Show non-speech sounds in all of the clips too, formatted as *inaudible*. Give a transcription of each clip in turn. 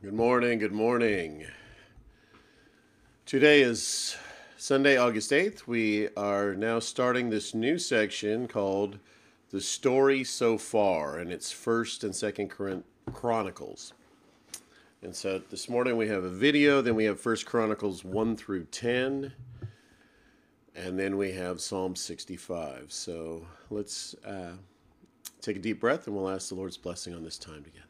Good morning. Good morning. Today is Sunday, August 8th. We are now starting this new section called The Story So Far, and it's 1st and 2nd Chronicles. And so this morning we have a video, then we have 1st Chronicles 1 through 10, and then we have Psalm 65. So let's uh, take a deep breath and we'll ask the Lord's blessing on this time together.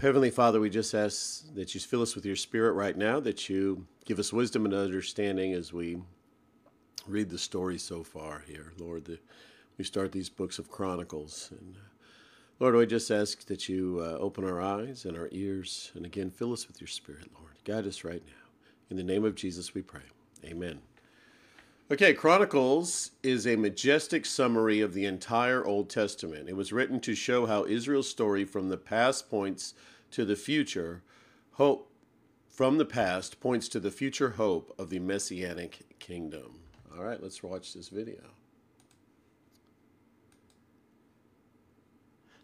Heavenly Father, we just ask that you fill us with your spirit right now, that you give us wisdom and understanding as we read the story so far here. Lord, that we start these books of Chronicles. And uh, Lord, we just ask that you uh, open our eyes and our ears, and again, fill us with your spirit, Lord. Guide us right now. In the name of Jesus, we pray. Amen. Okay, Chronicles is a majestic summary of the entire Old Testament. It was written to show how Israel's story from the past points to the future, hope from the past points to the future hope of the messianic kingdom. All right, let's watch this video.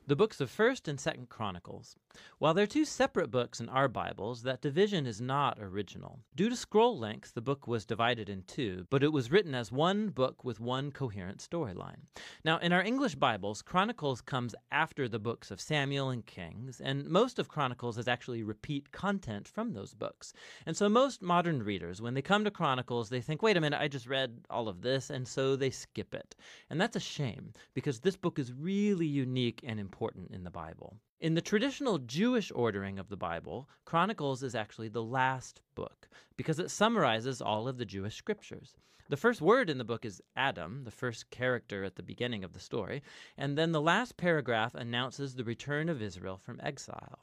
The books of 1st and 2nd Chronicles. While they're two separate books in our Bibles, that division is not original. Due to scroll length, the book was divided in two, but it was written as one book with one coherent storyline. Now, in our English Bibles, Chronicles comes after the books of Samuel and Kings, and most of Chronicles is actually repeat content from those books. And so most modern readers, when they come to Chronicles, they think, wait a minute, I just read all of this, and so they skip it. And that's a shame, because this book is really unique and important important in the Bible. In the traditional Jewish ordering of the Bible, Chronicles is actually the last book because it summarizes all of the Jewish scriptures. The first word in the book is Adam, the first character at the beginning of the story, and then the last paragraph announces the return of Israel from exile.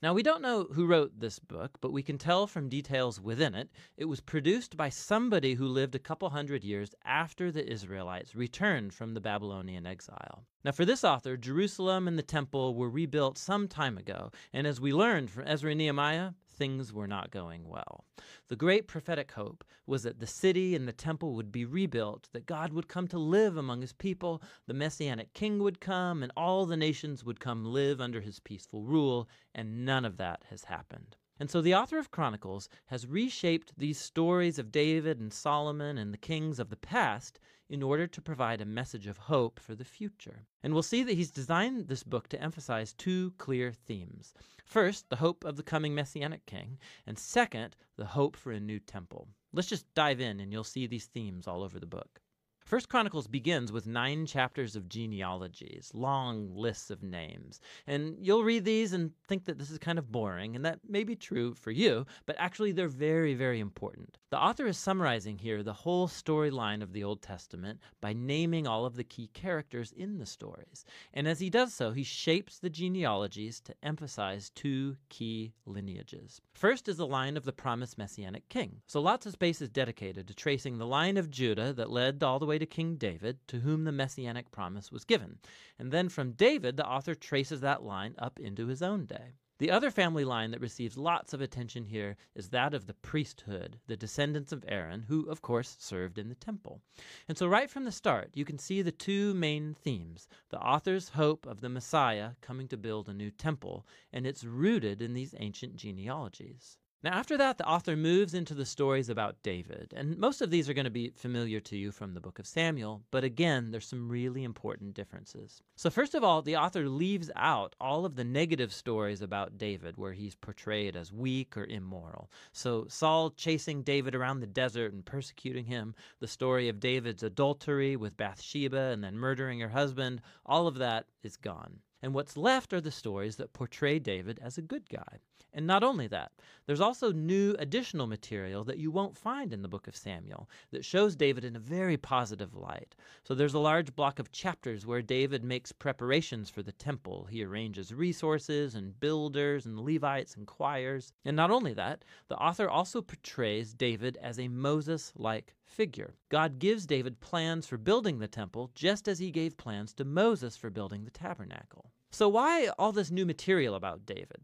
Now, we don't know who wrote this book, but we can tell from details within it, it was produced by somebody who lived a couple hundred years after the Israelites returned from the Babylonian exile. Now, for this author, Jerusalem and the temple were rebuilt some time ago, and as we learned from Ezra and Nehemiah, things were not going well. The great prophetic hope was that the city and the temple would be rebuilt, that God would come to live among his people, the messianic king would come, and all the nations would come live under his peaceful rule, and none of that has happened. And so the author of Chronicles has reshaped these stories of David and Solomon and the kings of the past in order to provide a message of hope for the future. And we'll see that he's designed this book to emphasize two clear themes. First, the hope of the coming messianic king, and second, the hope for a new temple. Let's just dive in and you'll see these themes all over the book. First Chronicles begins with nine chapters of genealogies, long lists of names. And you'll read these and think that this is kind of boring, and that may be true for you, but actually they're very, very important. The author is summarizing here the whole storyline of the Old Testament by naming all of the key characters in the stories. And as he does so, he shapes the genealogies to emphasize two key lineages. First is the line of the promised messianic king. So lots of space is dedicated to tracing the line of Judah that led all the way to King David, to whom the messianic promise was given. And then from David, the author traces that line up into his own day. The other family line that receives lots of attention here is that of the priesthood, the descendants of Aaron, who, of course, served in the temple. And so, right from the start, you can see the two main themes the author's hope of the Messiah coming to build a new temple, and it's rooted in these ancient genealogies. Now, after that, the author moves into the stories about David, and most of these are going to be familiar to you from the book of Samuel, but again, there's some really important differences. So, first of all, the author leaves out all of the negative stories about David where he's portrayed as weak or immoral. So, Saul chasing David around the desert and persecuting him, the story of David's adultery with Bathsheba and then murdering her husband, all of that is gone. And what's left are the stories that portray David as a good guy. And not only that, there's also new additional material that you won't find in the book of Samuel that shows David in a very positive light. So there's a large block of chapters where David makes preparations for the temple. He arranges resources and builders and Levites and choirs. And not only that, the author also portrays David as a Moses like figure. God gives David plans for building the temple just as he gave plans to Moses for building the tabernacle. So, why all this new material about David?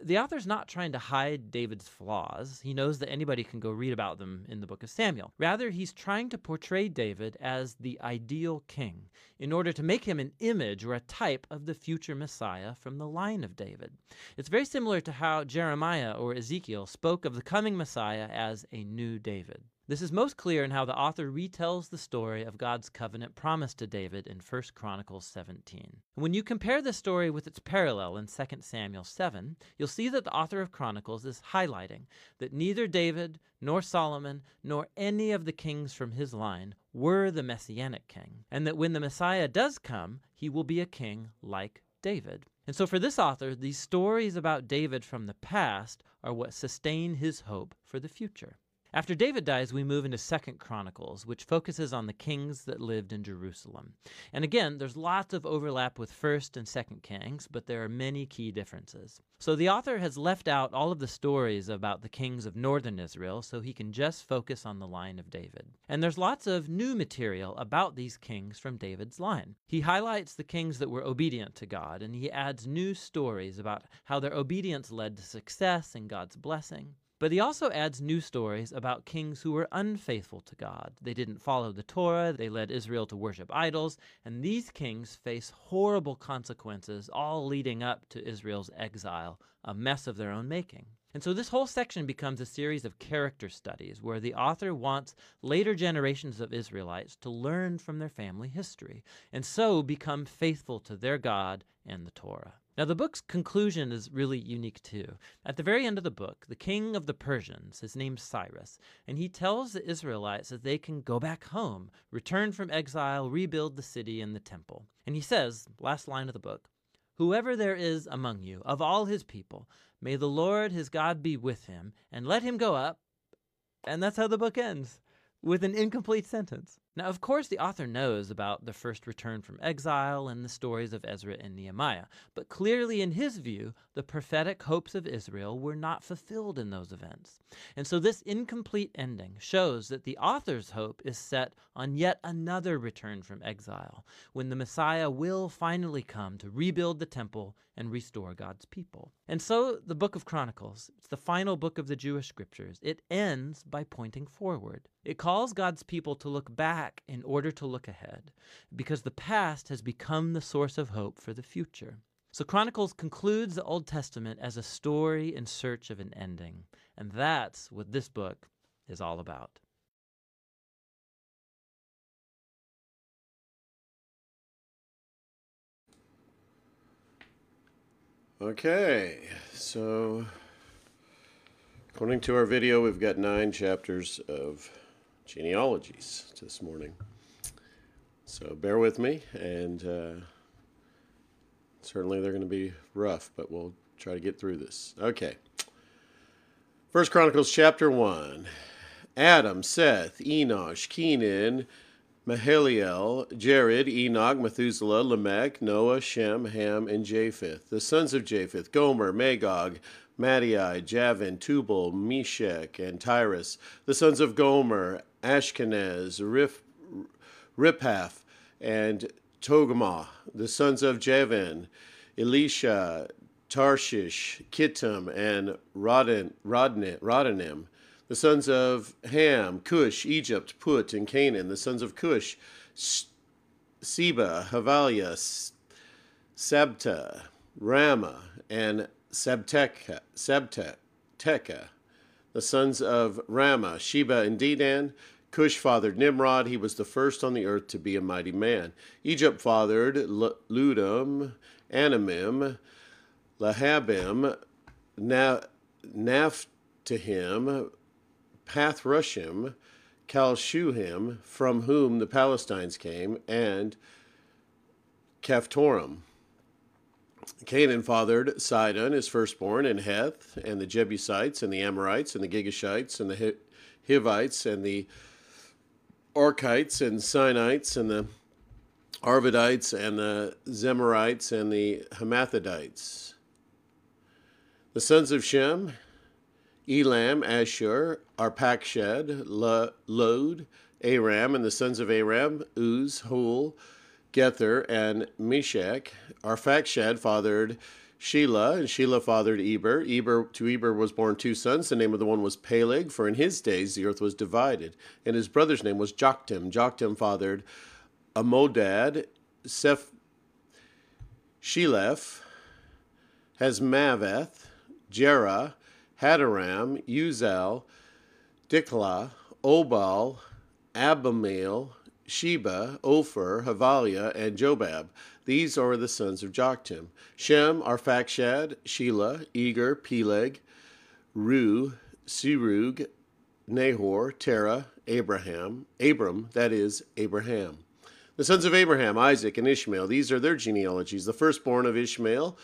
the author's not trying to hide David's flaws. He knows that anybody can go read about them in the book of Samuel. Rather, he's trying to portray David as the ideal king in order to make him an image or a type of the future Messiah from the line of David. It's very similar to how Jeremiah or Ezekiel spoke of the coming Messiah as a new David. This is most clear in how the author retells the story of God's covenant promise to David in 1 Chronicles 17. When you compare this story with its parallel in 2 Samuel 7, you'll see that the author of Chronicles is highlighting that neither David, nor Solomon, nor any of the kings from his line were the messianic king, and that when the Messiah does come, he will be a king like David. And so, for this author, these stories about David from the past are what sustain his hope for the future. After David dies, we move into Second Chronicles, which focuses on the kings that lived in Jerusalem. And again, there's lots of overlap with First and Second Kings, but there are many key differences. So the author has left out all of the stories about the kings of northern Israel so he can just focus on the line of David. And there's lots of new material about these kings from David's line. He highlights the kings that were obedient to God, and he adds new stories about how their obedience led to success and God's blessing. But he also adds new stories about kings who were unfaithful to God. They didn't follow the Torah, they led Israel to worship idols, and these kings face horrible consequences, all leading up to Israel's exile, a mess of their own making. And so this whole section becomes a series of character studies where the author wants later generations of Israelites to learn from their family history and so become faithful to their God and the Torah. Now, the book's conclusion is really unique too. At the very end of the book, the king of the Persians his named Cyrus, and he tells the Israelites that they can go back home, return from exile, rebuild the city and the temple. And he says, last line of the book, Whoever there is among you, of all his people, may the Lord his God be with him, and let him go up. And that's how the book ends, with an incomplete sentence. Now, of course, the author knows about the first return from exile and the stories of Ezra and Nehemiah, but clearly, in his view, the prophetic hopes of Israel were not fulfilled in those events. And so, this incomplete ending shows that the author's hope is set on yet another return from exile, when the Messiah will finally come to rebuild the temple and restore God's people. And so, the book of Chronicles, it's the final book of the Jewish scriptures, it ends by pointing forward. It calls God's people to look back in order to look ahead, because the past has become the source of hope for the future. So, Chronicles concludes the Old Testament as a story in search of an ending, and that's what this book is all about. Okay, so according to our video, we've got nine chapters of genealogies this morning. So bear with me, and uh, certainly they're going to be rough, but we'll try to get through this. Okay. First Chronicles chapter 1. Adam, Seth, Enosh, Kenan, Mahaliel, Jared, Enoch, Methuselah, Lamech, Noah, Shem, Ham, and Japheth. The sons of Japheth, Gomer, Magog, Madai, Javan, Tubal, Meshech, and Tyrus. The sons of Gomer, Ashkenaz, Riph, Riphath, and Togarmah. The sons of Javan, Elisha, Tarshish, Kittim, and Rodanim the sons of Ham, Cush, Egypt, Put, and Canaan. The sons of Cush, Seba, Havalia, Sabta, Rama, and Sabteka. Sabteka. The sons of Rama, Sheba, and Dedan. Cush fathered Nimrod. He was the first on the earth to be a mighty man. Egypt fathered Ludum, Anamim, Lahabim, Na- Naphtahim, Pathrushim, Calshuhim, from whom the Palestines came, and Caphtorim. Canaan fathered Sidon, his firstborn, and Heth, and the Jebusites, and the Amorites, and the Gigashites, and the Hivites, and the Arkites, and Sinites, and the Arvadites, and the Zemarites, and the Hamathadites. The sons of Shem, Elam, Ashur, Arpachshad, Lod, Aram, and the sons of Aram, Uz, Hul, Gether, and Meshach. Arpachshad fathered Shelah, and Shelah fathered Eber. Eber to Eber was born two sons. The name of the one was Peleg, for in his days the earth was divided. And his brother's name was Joktim. Joktim fathered Amodad, Seph, Sheleph, Hazmaveth, Jerah, Hadaram, Uzal, Diklah, Obal, Abimael, Sheba, Ophir, Havaliah, and Jobab. These are the sons of Joktim. Shem, Arphaxad, Shelah, Eger, Peleg, Ru, Serug, Nahor, Terah, Abraham, Abram, that is, Abraham. The sons of Abraham, Isaac, and Ishmael, these are their genealogies. The firstborn of Ishmael,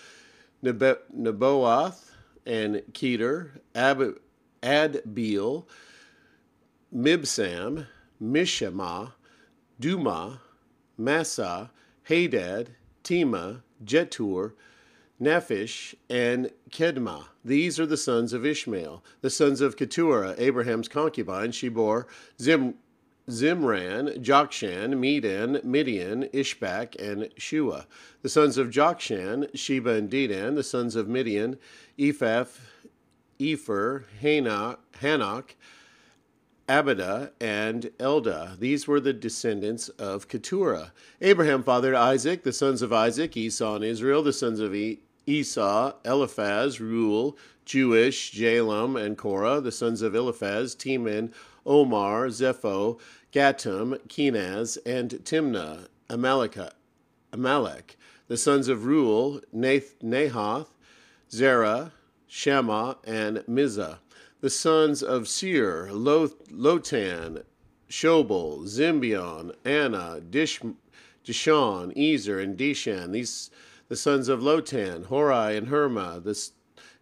Neboath, and Keter, Ab- Adbeel, Mibsam, Mishama, Duma, Massa, Hadad, Tema, Jetur, Nephish, and Kedma. These are the sons of Ishmael. The sons of Keturah, Abraham's concubine, she bore Zim, Zimran, Jokshan, Medan, Midian, Ishbak, and Shua. The sons of Jokshan, Sheba and Dedan. The sons of Midian, Ephah, Epher, Hanok Abida, and Elda. These were the descendants of Keturah. Abraham fathered Isaac, the sons of Isaac, Esau and Israel, the sons of Esau, Eliphaz, Reuel, Jeush, Jalem, and Korah, the sons of Eliphaz, Teman, Omar, Zepho, Gatam, Kenaz, and Timnah, Amalek, Amalek, the sons of Reuel, Nath, Nahath, Zerah, Shema, and Mizah the sons of Seir, Lotan, Shobal, Zimbion, Anna, Dish, Dishon, Ezer, and Dishan. These the sons of Lotan, Horai, and Herma. This,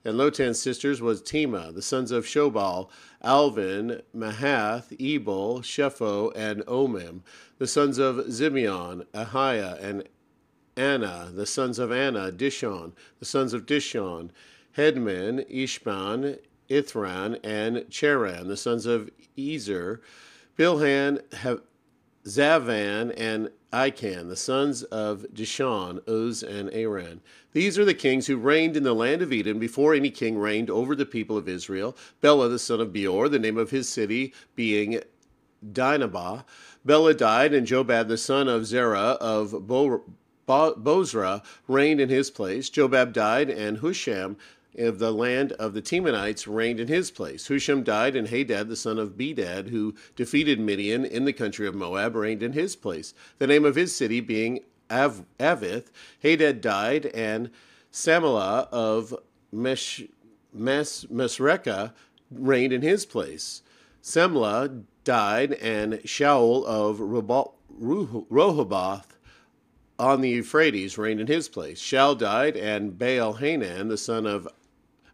and Lotan's sisters was Tema. The sons of Shobal, Alvin, Mahath, Ebal, Shepho, and Omim. The sons of Zibeon, Ahiah, and Anna. The sons of Anna, Dishon. The sons of Dishon, Hedman, Ishban, Ithran, and Cheran, the sons of Ezer, Bilhan, Zavan, and Ican, the sons of Dishon, Uz, and Aran. These are the kings who reigned in the land of Edom before any king reigned over the people of Israel. Bela, the son of Beor, the name of his city being Dinabah. Bela died, and Jobab, the son of Zerah of Bo- Bo- Bozrah, reigned in his place. Jobab died, and Husham, of the land of the Temanites reigned in his place. Husham died, and Hadad, the son of Bedad, who defeated Midian in the country of Moab, reigned in his place. The name of his city being Av- Avith. Hadad died, and Samalah of Mesh- Mes- Mesrekah reigned in his place. Semlah died, and Shaul of Rehoboth on the Euphrates reigned in his place. Shaul died, and Baal Hanan, the son of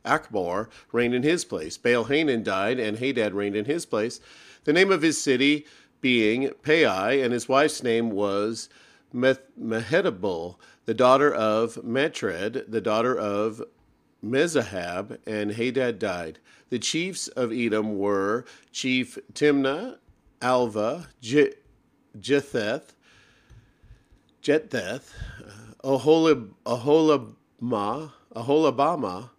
Akbor reigned in his place. Baal Hanan died, and Hadad reigned in his place. The name of his city being Pai, and his wife's name was Mehetabel, the daughter of Matred, the daughter of Mezahab, and Hadad died. The chiefs of Edom were Chief Timnah, Alva, Je- Jetheth, Jetheth, uh, Aholab, Aholabma, Aholabama,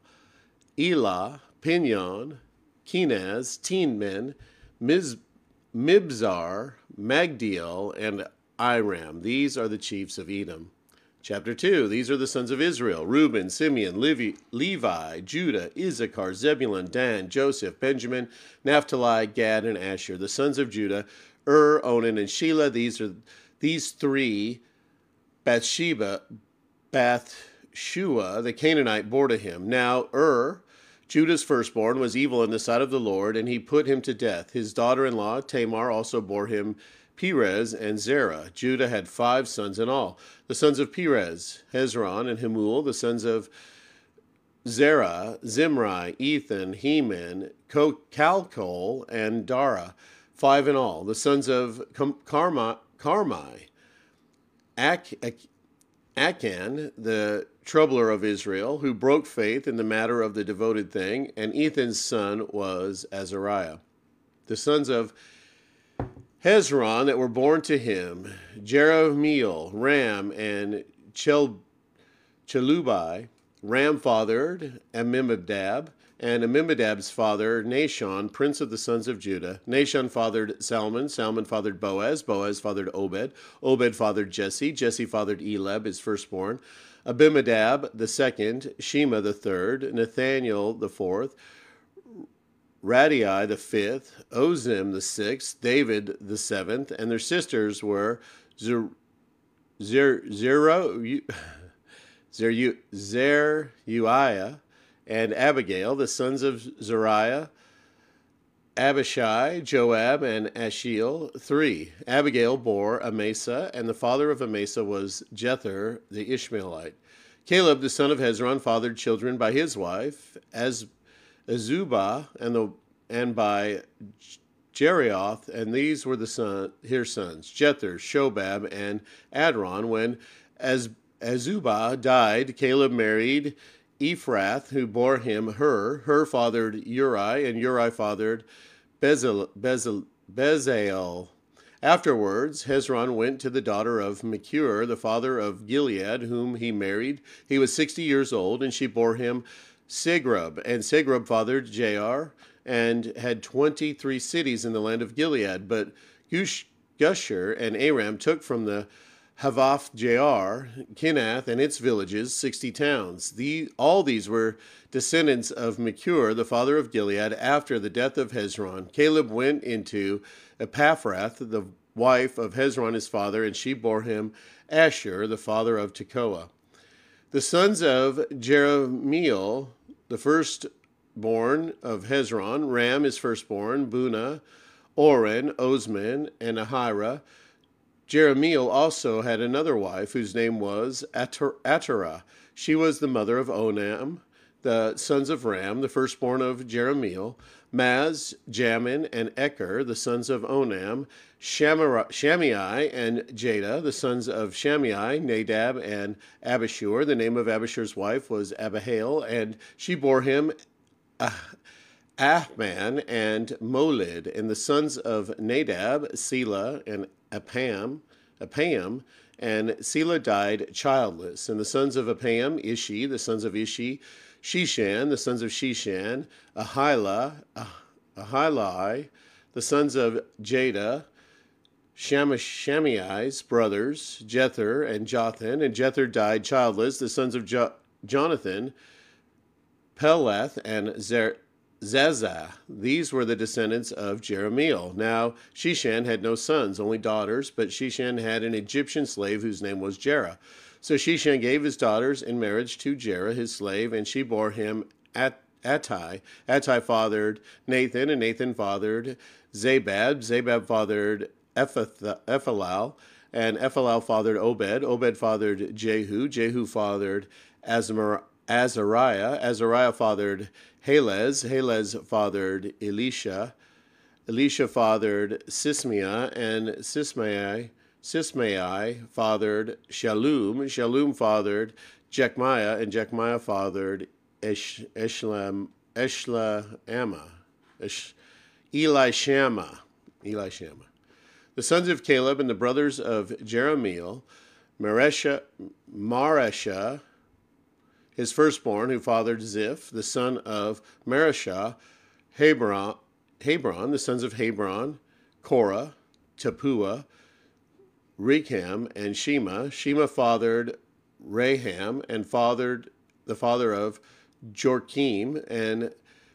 Elah, Pinion, Kenaz, Teenman, Miz, Mibzar, Magdiel, and Iram. These are the chiefs of Edom. Chapter 2 These are the sons of Israel Reuben, Simeon, Levi, Levi, Judah, Issachar, Zebulun, Dan, Joseph, Benjamin, Naphtali, Gad, and Asher. The sons of Judah Ur, Onan, and Shelah. These are these three Bathsheba, Bathshua, the Canaanite, bore to him. Now Ur Judah's firstborn was evil in the sight of the Lord, and he put him to death. His daughter in law, Tamar, also bore him Perez and Zerah. Judah had five sons in all. The sons of Perez, Hezron and Hamul, the sons of Zerah, Zimri, Ethan, Heman, Calcol, and Dara, five in all. The sons of Carmi, Carmi Ak, Ak, Akan, the troubler of Israel, who broke faith in the matter of the devoted thing, and Ethan's son was Azariah. The sons of Hezron that were born to him, Jerahmeel, Ram, and Chel, Chelubai, Ram fathered Amminadab, and Amminadab's father, Nahshon, prince of the sons of Judah. Nahshon fathered Salmon. Salmon fathered Boaz. Boaz fathered Obed. Obed fathered Jesse. Jesse fathered Elab, his firstborn. Abinadab the second. Shema the third. Nathaniel the fourth. Radai the fifth. Ozim the sixth. David the seventh. And their sisters were Zer, Zer, Zero, *laughs* Zeruiah and Abigail, the sons of Zeruiah, Abishai, Joab, and Ashiel. Three. Abigail bore Amasa, and the father of Amasa was Jether the Ishmaelite. Caleb, the son of Hezron, fathered children by his wife, as Azubah, and the and by Jerioth, and these were the son his sons, Jether, Shobab, and Adron. When Azubah died, Caleb married Ephrath, who bore him Hur. Hur fathered Uri, and Uri fathered Bezalel. Afterwards, Hezron went to the daughter of Machir, the father of Gilead, whom he married. He was sixty years old, and she bore him Segrub. And Segrub fathered Jair, and had twenty three cities in the land of Gilead. But Gush, Gusher and Aram took from the Havoth Jair, Kinath and its villages, sixty towns. The, all these were descendants of Machir, the father of Gilead, after the death of Hezron. Caleb went into Epaphrath, the wife of Hezron his father, and she bore him Asher, the father of Tekoa. The sons of Jeremiel, the firstborn of Hezron, Ram his firstborn, Bunah, Oren, Ozman, and Ahira. Jerahmeel also had another wife whose name was Aterah. She was the mother of Onam, the sons of Ram, the firstborn of Jerahmeel, Maz, Jamin, and Eker, the sons of Onam, Shammai and Jada, the sons of Shammai, Nadab, and Abishur. The name of Abishur's wife was Abihail, and she bore him ah, Ahman and Molid, and the sons of Nadab, Selah, and Apam, Apam, and Selah died childless. And the sons of Apam, Ishi, the sons of Ishi, Shishan, the sons of Shishan, Ahila, ah, Ahilai, the sons of Jada, Shammai's brothers, Jether and Jothan, and Jether died childless. The sons of jo- Jonathan, Peleth and Zer- Zazah. These were the descendants of Jerahmeel. Now, Shishan had no sons, only daughters, but Shishan had an Egyptian slave whose name was Jerah. So Shishan gave his daughters in marriage to Jerah, his slave, and she bore him At- Attai. Attai fathered Nathan, and Nathan fathered Zabad. Zabad fathered Ephalal, and Ephalal fathered Obed. Obed fathered Jehu. Jehu fathered Azariah. Azariah fathered Helez. Helez fathered Elisha. Elisha fathered Sismai, and Sismai, Sismai fathered Shalom. Shalom fathered Jechmiah, and Jechmiah fathered Esh, Eshlam, Eshlama, Esh, Elishama. Elishama. The sons of Caleb and the brothers of Jeremiel, Maresha, Maresha his firstborn, who fathered Ziph, the son of Mareshah, Hebron, Hebron, the sons of Hebron, Korah, Tapua, Recham, and Shema. Shema fathered Raham and fathered the father of Jorkim, and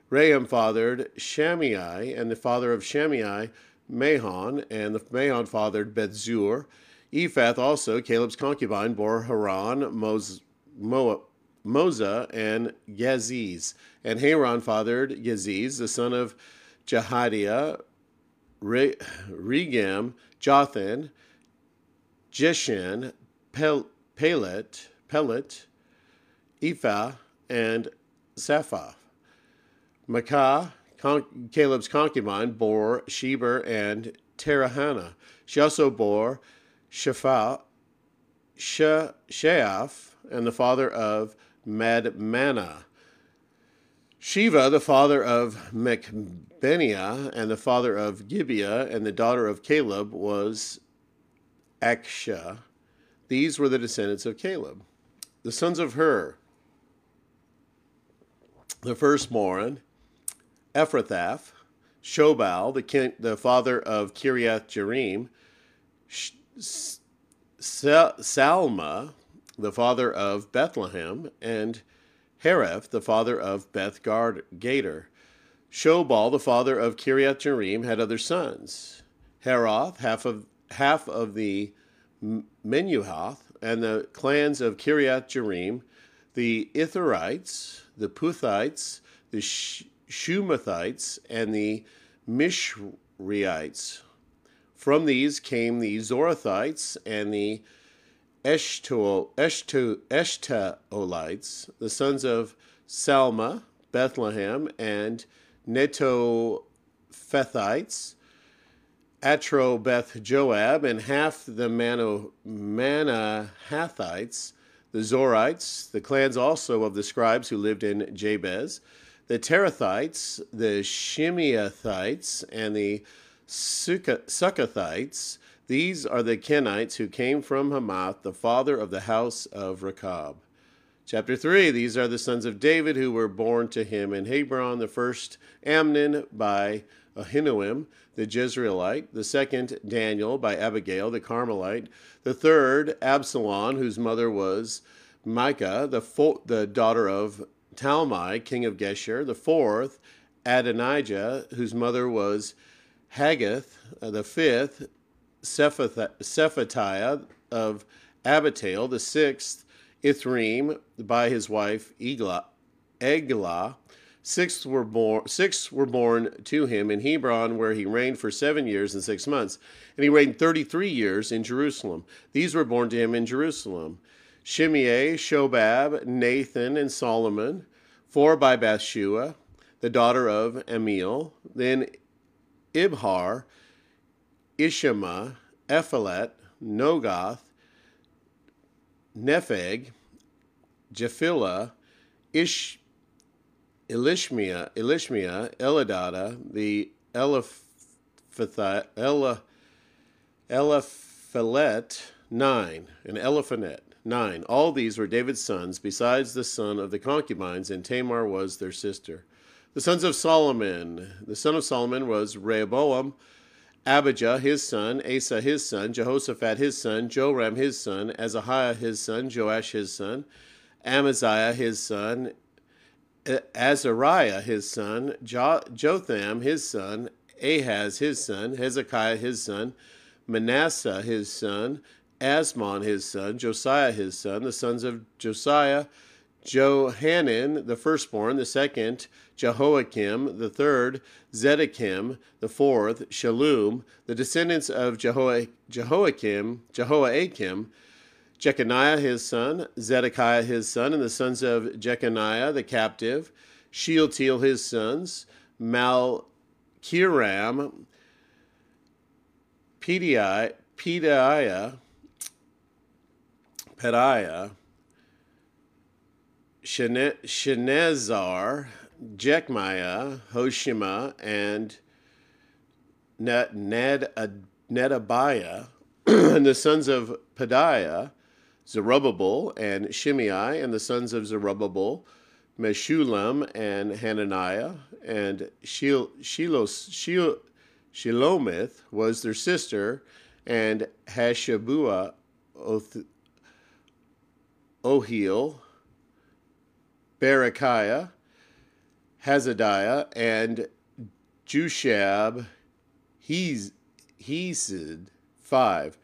Raham fathered Shammai, and the father of Shammai, Mahon, and the Mahon fathered Bethzur. Ephath also, Caleb's concubine, bore Haran, Mos, Moab, Moza, and Yaziz. And Haran fathered Yaziz, the son of Jehadiah, Re- Regam, Jothan, Jeshan, Pel- Pelet, Pelet, Ephah, and Sapphah. Makah, con- Caleb's concubine, bore Sheber and Terahana. She also bore Shapha, Sheaf, and the father of Madmana. Shiva, the father of Mechbeniah, and the father of Gibeah, and the daughter of Caleb was Aksha. These were the descendants of Caleb. The sons of Hur, the firstborn, Ephrathah, Shobal, the, kin- the father of Kiriath Jearim, Salma, the father of Bethlehem, and Hareph, the father of Beth Gader. Shobal, the father of Kiriath Jearim, had other sons. Haroth, half of half of the Menuhoth, and the clans of Kiriath Jearim, the Itharites, the Puthites, the Shumathites, and the Mishriites. From these came the Zorathites and the Eshtaolites, the sons of Salma, Bethlehem, and Netophethites, Atro Beth Joab, and half the Manahathites, the Zorites, the clans also of the scribes who lived in Jabez, the Terathites, the Shimeathites, and the Succothites. These are the Kenites who came from Hamath, the father of the house of Rechab. Chapter 3 These are the sons of David who were born to him in Hebron. The first, Amnon by Ahinoam, the Jezreelite. The second, Daniel by Abigail, the Carmelite. The third, Absalom, whose mother was Micah, the, fo- the daughter of Talmai, king of Geshur. The fourth, Adonijah, whose mother was Haggith. Uh, the fifth, Shephatiah of Abital. The sixth, Ithream by his wife Eglah. Eglah. Six were, born, six were born to him in Hebron, where he reigned for seven years and six months. And he reigned 33 years in Jerusalem. These were born to him in Jerusalem. Shimei, Shobab, Nathan, and Solomon, four by Bathshua, the daughter of Amiel, then Ibhar, Ishama, Ephelet, Nogath, Nepheg, Japhilah, Ish, Elishmia, Elishmia, Eladada, the Eliphalet, nine, and Eliphanet. Nine. All these were David's sons, besides the son of the concubines, and Tamar was their sister. The sons of Solomon. The son of Solomon was Rehoboam, Abijah his son, Asa his son, Jehoshaphat his son, Joram his son, Azahiah his son, Joash his son, Amaziah his son, Azariah his son, Jotham his son, Ahaz his son, Hezekiah his son, Manasseh his son, Asmon his son, Josiah his son, the sons of Josiah, Johanan the firstborn, the second, Jehoiakim, the third, Zedekim, the fourth, Shallum, the descendants of Jeho- Jehoiakim, Jehoiakim, Jeconiah his son, Zedekiah his son, and the sons of Jeconiah the captive, Shealtiel his sons, Malkiram, Pedaiah, Pedaiah, Pedaiah, Shenezar, Jechmiah, Hoshima, and Ned Nedabiah, uh, *clears throat* and the sons of Pedaiah, Zerubbabel and Shimei, and the sons of Zerubbabel, Meshullam and Hananiah, and Shil- Shilos, Shil- Shilomith was their sister, and Hashabua, Oth- Ohil, Berechiah, Hazadiah, and Jushab, he's Hesed, five.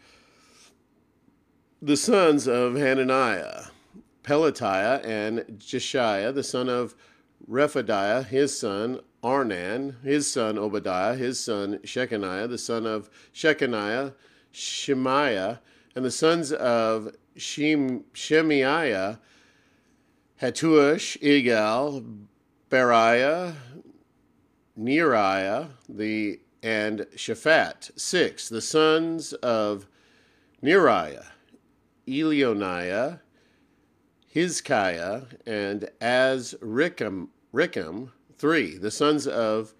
The sons of Hananiah, Pelatiah, and Jeshiah, the son of Rephadiah, his son Arnan, his son Obadiah, his son Shechaniah, the son of Shechaniah, Shemaiah, and the sons of Shem- Shemaiah, Hattush, Igal, Beriah, Neriah, the and Shaphat. Six, the sons of Neriah, Elioniah, Hizkiah, and Azrikam. Rickham. Three, the sons of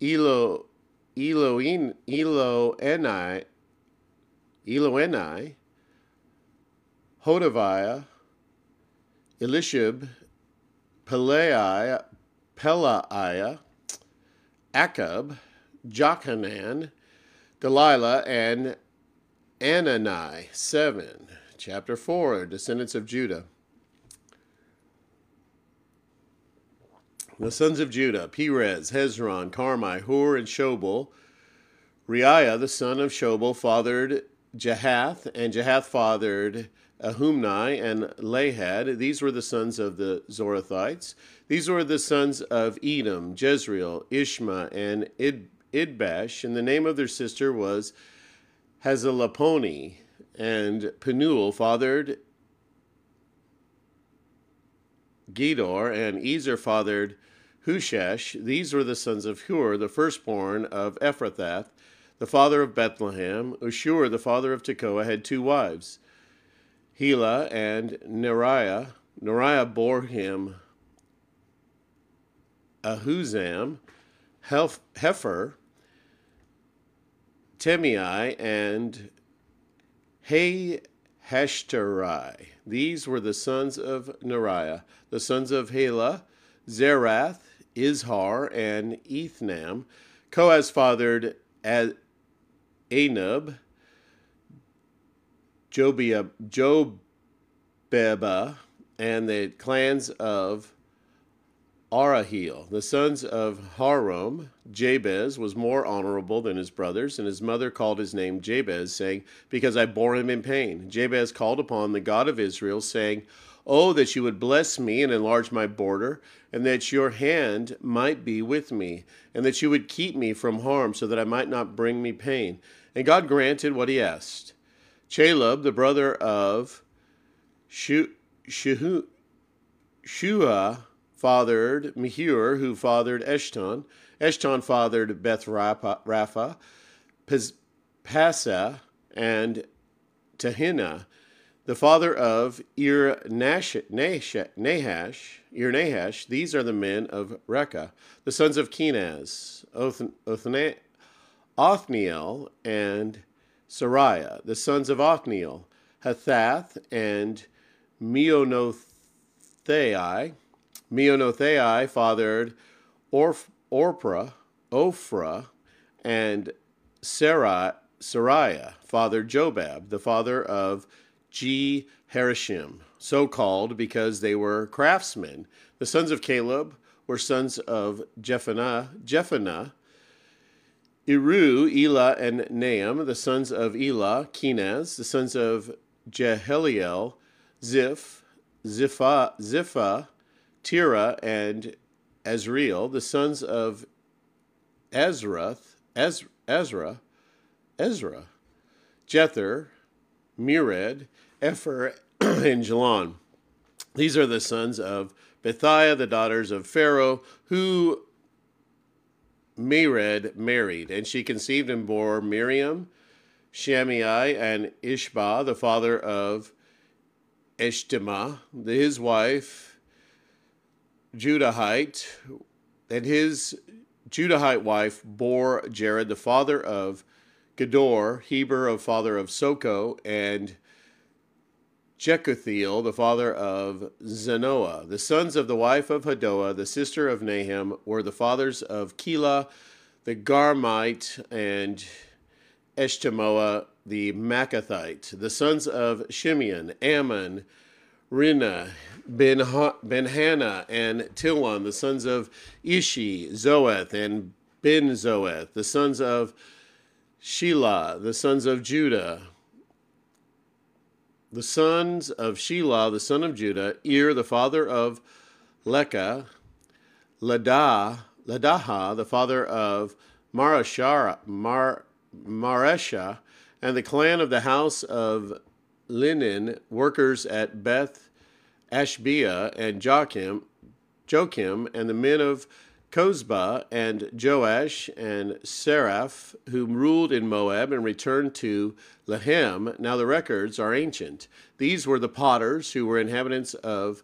Elo, Eloin, Eloenai, Eloenai, Hodaviah, Elishib, Pelai, Pelaiah, Akab, Jochanan, Delilah, and Anani. 7. Chapter 4 Descendants of Judah. The sons of Judah Perez, Hezron, Carmi, Hur, and Shobal. Reiah, the son of Shobal, fathered Jahath, and Jahath fathered Ahumni and Lahad. These were the sons of the Zorathites. These were the sons of Edom, Jezreel, Ishma, and Id- Idbash, and the name of their sister was Hazelaponi. And Penuel fathered Gedor, and Ezer fathered Hushash. These were the sons of Hur, the firstborn of Ephrathath, the father of Bethlehem. Ushur, the father of Tekoa, had two wives, Hela and Neriah. Neriah bore him Ahuzam, Hef- Hefer, Temei, and Hey. These were the sons of Neriah. The sons of Hela, Zerath, Izhar, and Ethnam. Koaz fathered Anub, Jobia, Jobeba, and the clans of Arahel. The sons of Harom, Jabez was more honorable than his brothers, and his mother called his name Jabez, saying, Because I bore him in pain. Jabez called upon the God of Israel, saying, Oh, that you would bless me and enlarge my border, and that your hand might be with me, and that you would keep me from harm, so that I might not bring me pain. And God granted what he asked. Chalub, the brother of Shu, Shuha, fathered Mehur, who fathered Eshton. Eshton fathered Beth Rapha, Pasa, and Tahina. The father of Ir Nahash, Ir Nahash, these are the men of Rekha. The sons of Kenaz, Othniel, and Sariah. The sons of Othniel, Hathath, and Meonothai. Meonothai fathered Orpra, Ophrah, and Sarai, Sariah fathered Jobab, the father of Ge Harashim, so called because they were craftsmen. The sons of Caleb were sons of Jephanah, Jephanah, Iru, Elah, and Naam, the sons of Elah, Kenaz, the sons of Jeheliel, Ziph, Zipha, Zipha, Tira, and Azriel, the sons of Ezrath, Ez, Ezra, Ezra, Jether, Mered, Epher, *clears throat* and Jalon. These are the sons of Bethiah, the daughters of Pharaoh, who Mered married, and she conceived and bore Miriam, Shammai, and Ishba, the father of Eshtema, his wife, Judahite, and his Judahite wife bore Jared, the father of Gedor, Heber, of father of Soko, and Jekuthiel, the father of Zanoah. The sons of the wife of Hadoah, the sister of Naham, were the fathers of Keilah, the Garmite, and Eshtemoa, the Maccathite. The sons of Shimeon, Ammon, Rina, Ben, ben and Tilon. The sons of Ishi, Zoeth, and Ben Zoeth. The sons of Shelah, the sons of Judah, the sons of Shelah, the son of Judah, Ir, the father of Leka, Ladah, Ladaha, the father of Marashara, Mar, Maresha, and the clan of the house of Linen, workers at Beth Ashbea and Joachim, Joachim, and the men of Kozba and Joash and Seraph, who ruled in Moab and returned to Lehem. Now the records are ancient. These were the potters who were inhabitants of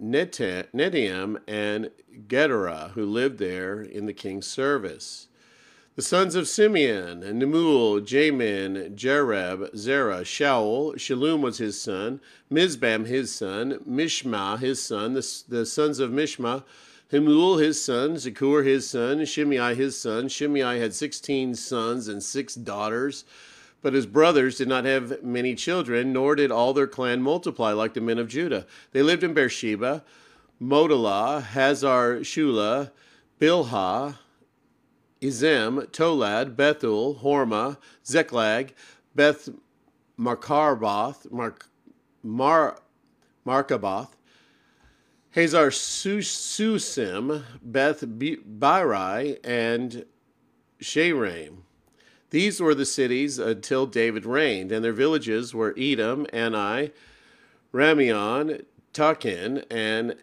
Netaim and Gedera, who lived there in the king's service. The sons of Simeon, Nemuel, Jamin, Jereb, Zerah, Shaul, Shalom was his son, Mizbam his son, Mishma his son, the, the sons of Mishma, Himuel his son, Zakur his son, Shimei his son. Shimei had sixteen sons and six daughters. But his brothers did not have many children, nor did all their clan multiply like the men of Judah. They lived in Beersheba, Modalah, Hazar Shula, Bilhah, Ezem, Tolad, Bethul, Hormah, Ziklag, Beth Markarboth, Mark, Mar, Markaboth, Hazar Susim, Beth Birai, and Sharaim. These were the cities until David reigned, and their villages were Edom, Ani, Ramion, Takin, and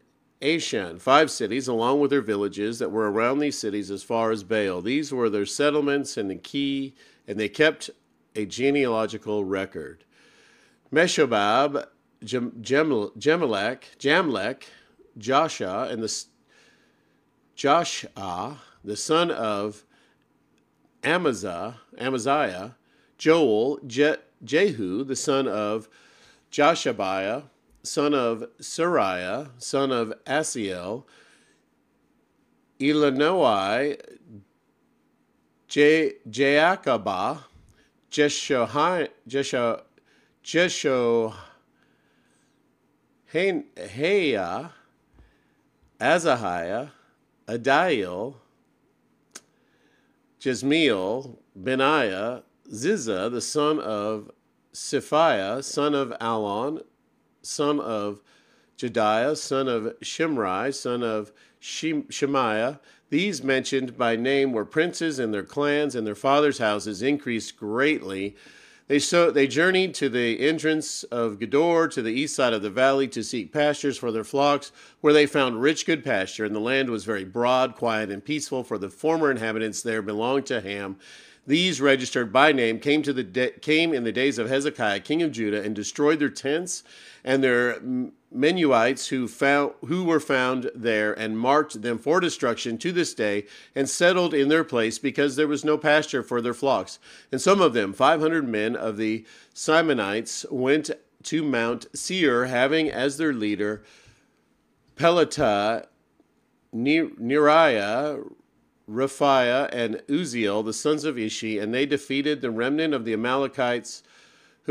Ashan, five cities, along with their villages that were around these cities as far as Baal. These were their settlements and the key, and they kept a genealogical record. Meshobab, Jemelech, Jamlech, Joshua, and the Joshua, the son of Amaziah, Amaziah Joel, Je, Jehu, the son of Joshabiah, son of Sariah, son of Asiel, Elanoi, Jaakabah, Jeshohai, Jesho, Jesho, Heya, Azahiah, Adiel, Jesmiel, Benaiah, Ziza, the son of Sephiah, son of Alon, son of Jediah, son of Shimri, son of Shemaiah. These mentioned by name were princes, and their clans and their fathers' houses increased greatly. They, so, they journeyed to the entrance of Gedor to the east side of the valley to seek pastures for their flocks, where they found rich, good pasture, and the land was very broad, quiet, and peaceful, for the former inhabitants there belonged to Ham. These registered by name came to the de- came in the days of Hezekiah, king of Judah, and destroyed their tents and their Menuites who found who were found there and marked them for destruction to this day and settled in their place because there was no pasture for their flocks. And some of them, 500 men of the Simonites, went to Mount Seir, having as their leader Pelatiah, Neriah, Rephaiah, and Uziel, the sons of Ishi, and they defeated the remnant of the Amalekites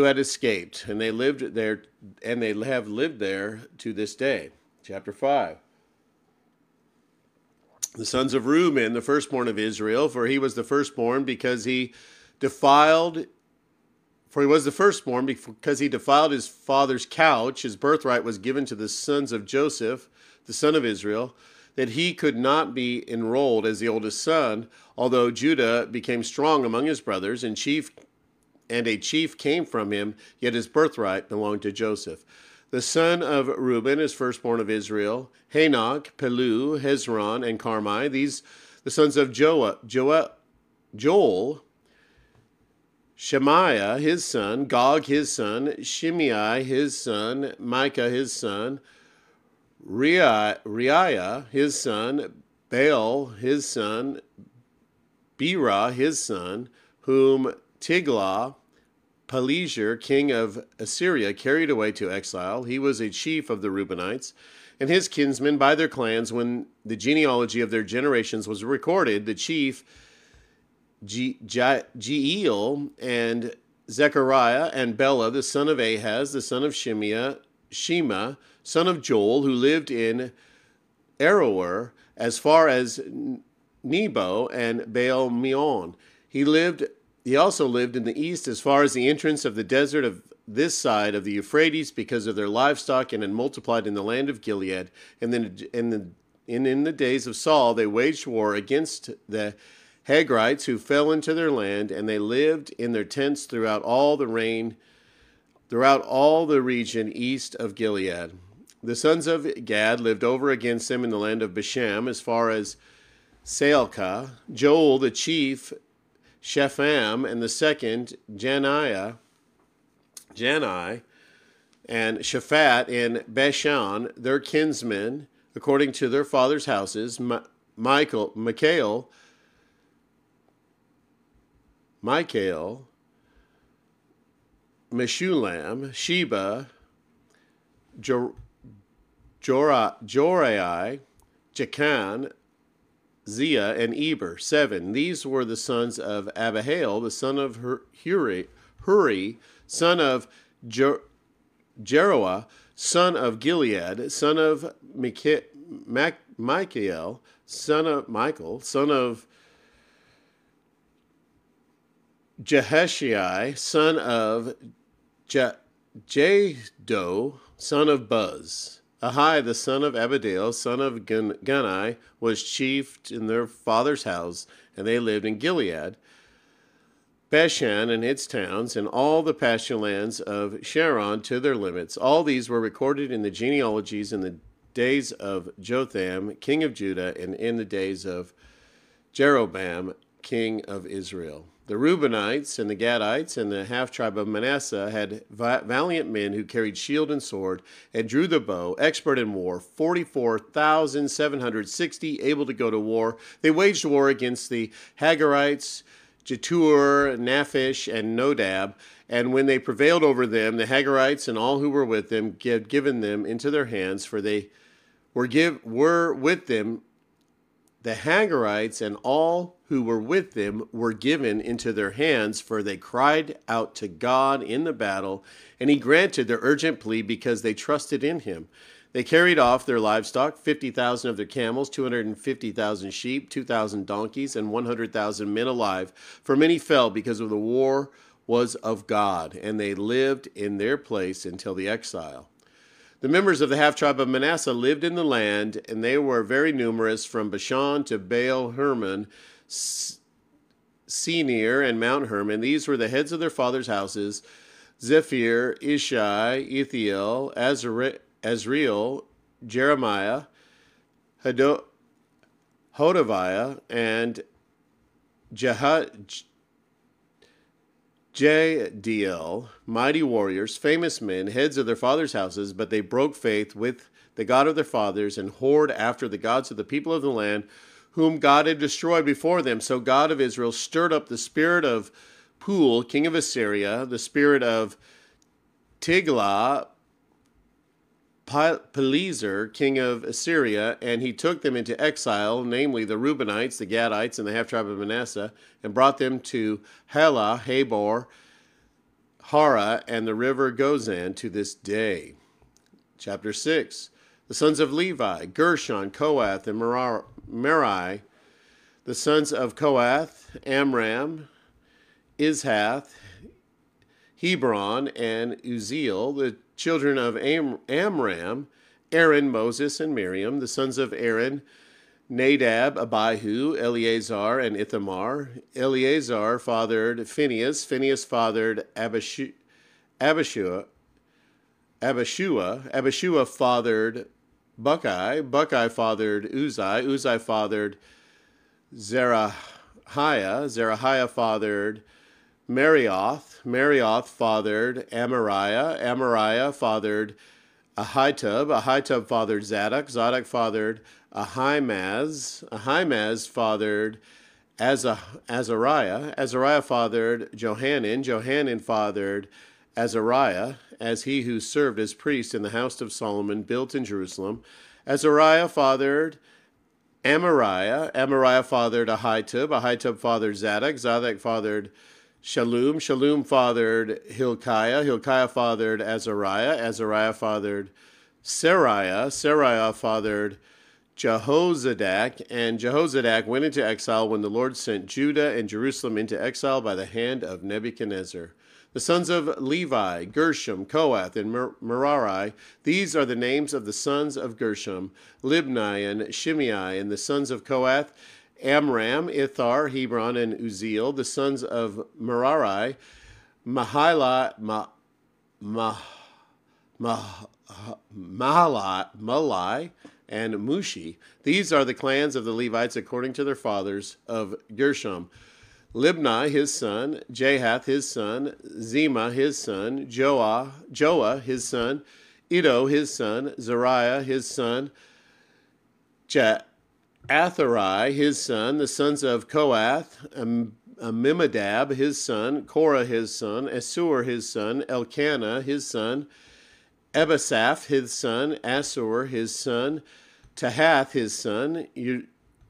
who had escaped, and they lived there, and they have lived there to this day. Chapter 5. The sons of Reuben, the firstborn of Israel, for he was the firstborn because he defiled, for he was the firstborn because he defiled his father's couch. His birthright was given to the sons of Joseph, the son of Israel that he could not be enrolled as the oldest son, although Judah became strong among his brothers and chief and a chief came from him, yet his birthright belonged to Joseph. The son of Reuben is firstborn of Israel, Hanoch, Pelu, Hezron, and Carmi. These the sons of Joel, Joel, Joel Shemaiah, his son, Gog, his son, Shimei, his son, Micah, his son, Reiah, his son, Baal, his son, Bera, his son, whom Tiglath Pileser, king of Assyria, carried away to exile. He was a chief of the Reubenites, and his kinsmen by their clans. When the genealogy of their generations was recorded, the chief Jeiel and Zechariah and Bela, the son of Ahaz, the son of Shimea, Shema, son of Joel, who lived in Aroer as far as Nebo and Baal Meon. He lived. He also lived in the east as far as the entrance of the desert of this side of the Euphrates because of their livestock and had multiplied in the land of Gilead. And then in the in, in the days of Saul, they waged war against the Hagrites who fell into their land, and they lived in their tents throughout all the reign, throughout all the region east of Gilead. The sons of Gad lived over against them in the land of Bashan as far as Salcah. Joel, the chief, Shepham, and the second, Janiah, Jani, and Shaphat in Bashan, their kinsmen, according to their fathers' houses, Michael, Michael, Michael, Meshulam, Sheba, Jor- Jorai, Jachan, Zia, and Eber, seven. These were the sons of Abihail, the son of Huri, Huri son of Jer- Jeroah, son of Gilead, son of Micha- Mac- Michael, son of Michael, son of Jeheshai, son of Jado, son of Buz. Ahai, the son of Abidael, son of Gunai, was chief in their father's house, and they lived in Gilead. Bashan and its towns, and all the pasture lands of Sharon to their limits. All these were recorded in the genealogies in the days of Jotham, king of Judah, and in the days of Jeroboam, king of Israel. The Reubenites and the Gadites and the half tribe of Manasseh had valiant men who carried shield and sword and drew the bow, expert in war, 44,760 able to go to war. They waged war against the Hagarites, Jetur, Naphish, and Nodab. And when they prevailed over them, the Hagarites and all who were with them had given them into their hands, for they were give were with them the Hagarites and all who were with them were given into their hands, for they cried out to God in the battle, and he granted their urgent plea because they trusted in him. They carried off their livestock, 50,000 of their camels, 250,000 sheep, 2,000 donkeys, and 100,000 men alive, for many fell because of the war was of God, and they lived in their place until the exile. The members of the half tribe of Manasseh lived in the land, and they were very numerous from Bashan to Baal Hermon, Senir, and Mount Hermon. These were the heads of their fathers' houses Zephyr, Ishai, Ethiel, Azriel, Jeremiah, Hodaviah, and Jehud. Jadiel, mighty warriors, famous men, heads of their fathers' houses, but they broke faith with the God of their fathers and whored after the gods of the people of the land, whom God had destroyed before them. So God of Israel stirred up the spirit of Pul, king of Assyria, the spirit of Tiglath Pileser, king of Assyria, and he took them into exile, namely the Reubenites, the Gadites, and the half tribe of Manasseh, and brought them to Halah, Habor, Hara, and the river Gozan to this day. Chapter 6 The sons of Levi, Gershon, Kohath, and Merari. The sons of Kohath, Amram, Izhath, Hebron, and Uzziel. The children of Am- Amram, Aaron, Moses, and Miriam, the sons of Aaron, Nadab, Abihu, Eleazar, and Ithamar. Eleazar fathered Phinehas. Phinehas fathered Abishu, Abishua. Abishua. Abishua fathered Buckai. Buckai fathered Uzai. Uzai fathered Zerahiah. Zerahiah fathered Marioth. Marioth fathered Amariah. Amariah fathered Ahitub. Ahitub fathered Zadok. Zadok fathered Ahimaaz. Ahimaaz fathered Azariah. Azariah fathered Johanan. Johanan fathered Azariah, as he who served as priest in the house of Solomon built in Jerusalem. Azariah fathered Amariah. Amariah fathered Ahitub. Ahitub fathered Zadok. Zadok fathered Shallum. Shallum fathered Hilkiah. Hilkiah fathered Azariah. Azariah fathered Seraiah. Seraiah fathered Jehozadak. And Jehozadak went into exile when the Lord sent Judah and Jerusalem into exile by the hand of Nebuchadnezzar. The sons of Levi, Gershom, Kohath, and Merari, these are the names of the sons of Gershom, Libni and Shimei, and the sons of Kohath, Amram, Ithar, Hebron, and Uzziel, the sons of Merari, Mahila, Ma, Ma, Ma, Malai, and Mushi. These are the clans of the Levites according to their fathers of Gershom. Libni, his son, Jahath, his son, Zima, his son, Joah, Joah, his son, Iddo, his son, Zariah, his son, Je- Atharai, his son, the sons of Koath, Amimadab, his son, Korah, his son, Asur, his son, Elkanah, his son, Ebasaph, his son, Asur, his son, Tahath his son,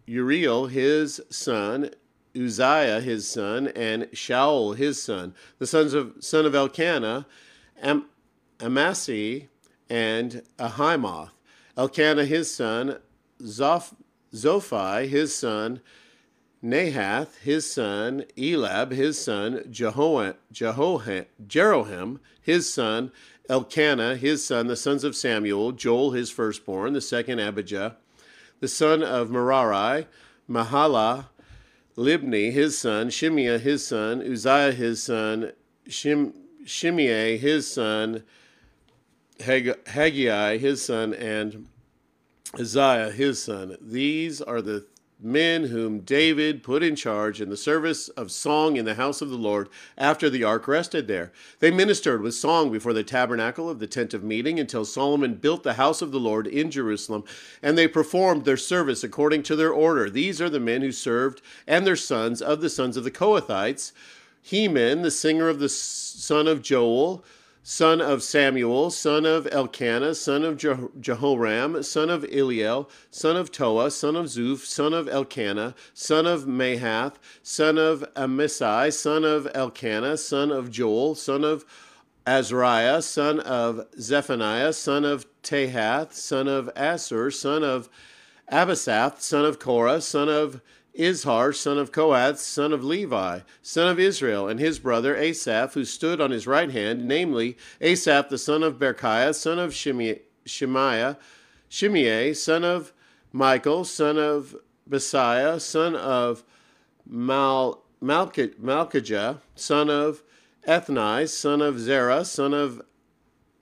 Uriel his son, Uzziah his son, and Shaul his son. The sons of son of Elkanah, Am, Amasai, and Ahimoth. Elkanah his son, Zoph, Zophai his son, Nahath his son, Elab his son, Jeho- Jeho- Jeroham his son, Elkanah his son, the sons of Samuel, Joel his firstborn, the second Abijah, the son of Merari, Mahala, Libni his son, Shimea his son, Uzziah his son, Shim, Shimei his son, Haggai his son, and Isaiah his son. These are the men whom David put in charge in the service of song in the house of the Lord after the ark rested there. They ministered with song before the tabernacle of the tent of meeting until Solomon built the house of the Lord in Jerusalem, and they performed their service according to their order. These are the men who served and their sons of the sons of the Kohathites. Heman, the singer of the son of Joel, son of Samuel, son of Elkanah, son of Jehoram, son of Eliel, son of Toa, son of Zuph, son of Elkanah, son of Mahath, son of Amasai, son of Elkanah, son of Joel, son of Azariah, son of Zephaniah, son of Tahath, son of Assur, son of Abisath, son of Korah, son of Izhar, son of Kohath, son of Levi, son of Israel, and his brother Asaph, who stood on his right hand, namely Asaph, the son of Berchiah, son of Shemaiah, Shimei, son of Michael, son of Basiah, son of Mal, Malchijah, son of Ethni, son of Zerah, son of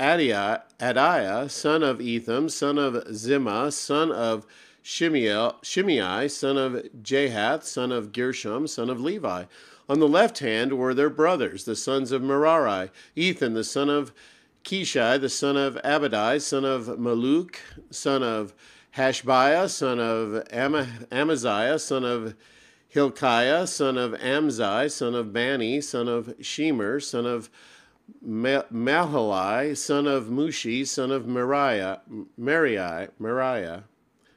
Adiah, Adiah, son of Etham, son of Zimmah, son of Shimei, son of Jahath, son of Gershom, son of Levi. On the left hand were their brothers, the sons of Merari, Ethan, the son of Kishai, the son of Abadai, son of Maluk, son of Hashbiah, son of Am- Amaziah, son of Hilkiah, son of Amzai, son of Bani, son of Shemer, son of Mahali, son of Mushi, son of Meriah, Meriah, Meriah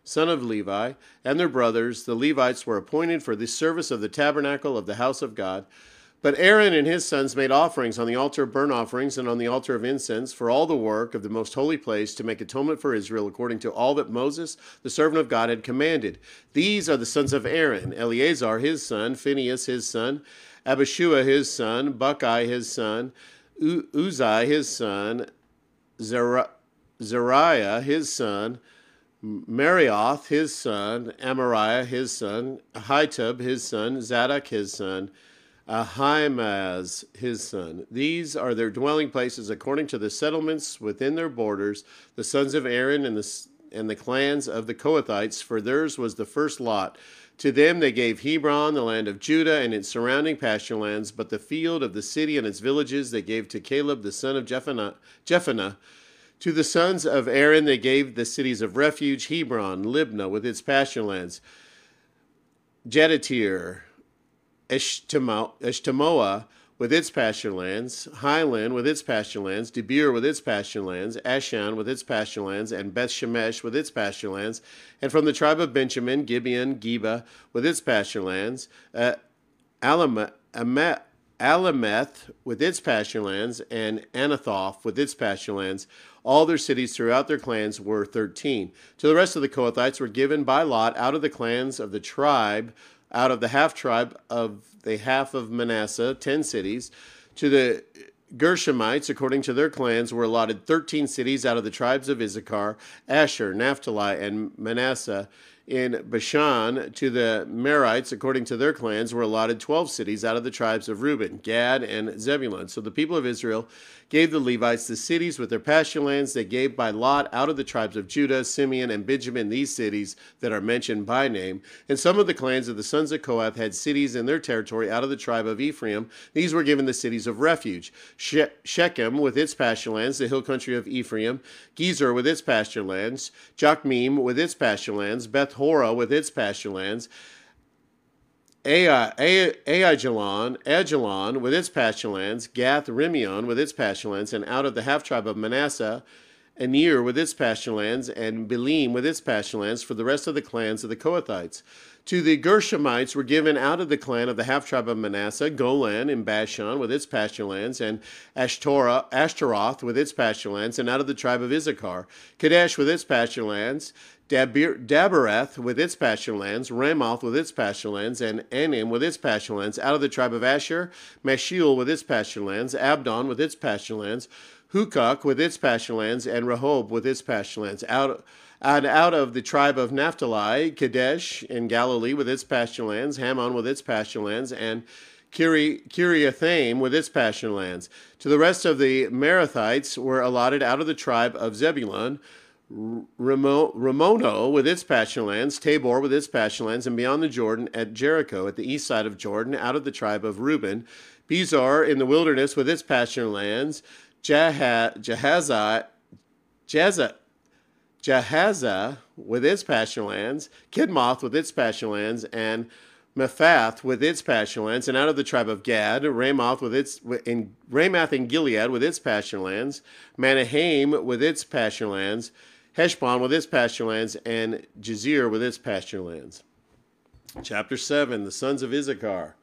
son of Levi, and their brothers, the Levites, were appointed for the service of the tabernacle of the house of God. But Aaron and his sons made offerings on the altar of burnt offerings and on the altar of incense for all the work of the most holy place to make atonement for Israel according to all that Moses, the servant of God, had commanded. These are the sons of Aaron Eleazar his son, Phinehas his son, Abishua his son, Bucki his son, Uzai his son, Zariah his son, Marioth, his son, Amariah, his son, Ahitub, his son, Zadok, his son, Ahimaaz, his son. These are their dwelling places according to the settlements within their borders, the sons of Aaron and the, and the clans of the Kohathites, for theirs was the first lot. To them they gave Hebron, the land of Judah, and its surrounding pasture lands, but the field of the city and its villages they gave to Caleb, the son of Jephunneh, Jephunneh to the sons of Aaron, they gave the cities of refuge Hebron, Libnah with its pasture lands, Jedatir, Eshtemoa with its pasture lands, Highland with its pasture lands, Debir with its pasture lands, Ashan with its pasture lands, and Beth Shemesh with its pasture lands, and from the tribe of Benjamin, Gibeon, Geba with its pasture lands, uh, Alameth, Alameth with its pasture lands, and Anathoth with its pasture lands. All their cities throughout their clans were 13. To the rest of the Kohathites were given by lot out of the clans of the tribe, out of the half tribe of the half of Manasseh, 10 cities. To the Gershomites, according to their clans, were allotted 13 cities out of the tribes of Issachar, Asher, Naphtali, and Manasseh in Bashan to the Merites, according to their clans, were allotted 12 cities out of the tribes of Reuben, Gad, and Zebulun. So the people of Israel gave the Levites the cities with their pasture lands. They gave by lot out of the tribes of Judah, Simeon, and Benjamin these cities that are mentioned by name. And some of the clans of the sons of Kohath had cities in their territory out of the tribe of Ephraim. These were given the cities of refuge she- Shechem with its pasture lands, the hill country of Ephraim, Gezer with its pasture lands, Jokmeam with its pasture lands, Beth Horah with its pasture lands. Aijalon, Ajalon with its pasture lands, Gath Rimmon with its pasture lands, and out of the half tribe of Manasseh, Anir with its pasture lands, and Belim with its pasture lands for the rest of the clans of the Kohathites. To the Gershonites were given out of the clan of the half tribe of Manasseh Golan in Bashan with its pasture lands, and Ashtoreth, Ashtaroth with its pasture lands, and out of the tribe of Issachar, Kadesh with its pasture lands, Dabir, Dabereth with its pasture lands, Ramoth with its pasture lands, and Anim with its pasture lands, out of the tribe of Asher, Meshiel with its pasture lands, Abdon with its pasture lands, Hukok with its pasture lands, and Rehob with its pasture lands. Out and out of the tribe of Naphtali, Kadesh in Galilee with its pasture lands, Hammon with its pasture lands, and Kiri, Kiriathaim with its pasture lands. To the rest of the Merathites were allotted out of the tribe of Zebulun, Ramo, Ramono with its pasture lands, Tabor with its pasture lands, and beyond the Jordan at Jericho, at the east side of Jordan, out of the tribe of Reuben, Bezor in the wilderness with its pasture lands, Jahazah, Jahazah, Jahaza with its pasture lands, Kidmoth with its pasture lands, and Mephath with its pasture lands, and out of the tribe of Gad, Ramoth with its in Ramoth and Gilead with its pasture lands, Manahaim with its pasture lands, Heshbon with its pasture lands, and Jazer with its pasture lands. Chapter 7 The sons of Issachar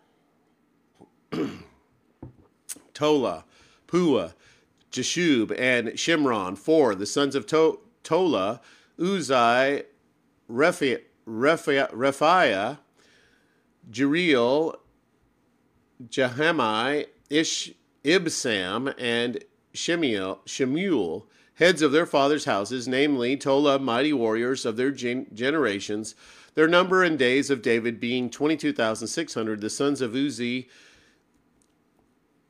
*clears throat* Tola, Pua, Jeshub, and Shimron. Four, the sons of to- Tola, Uzai, Rephiah, Rephiah Jeriel, Jahami, Ish, Ibsam, and Shemuel, Shemuel, heads of their fathers' houses, namely Tola, mighty warriors of their gen- generations, their number and days of David being 22,600, the sons of Uzi,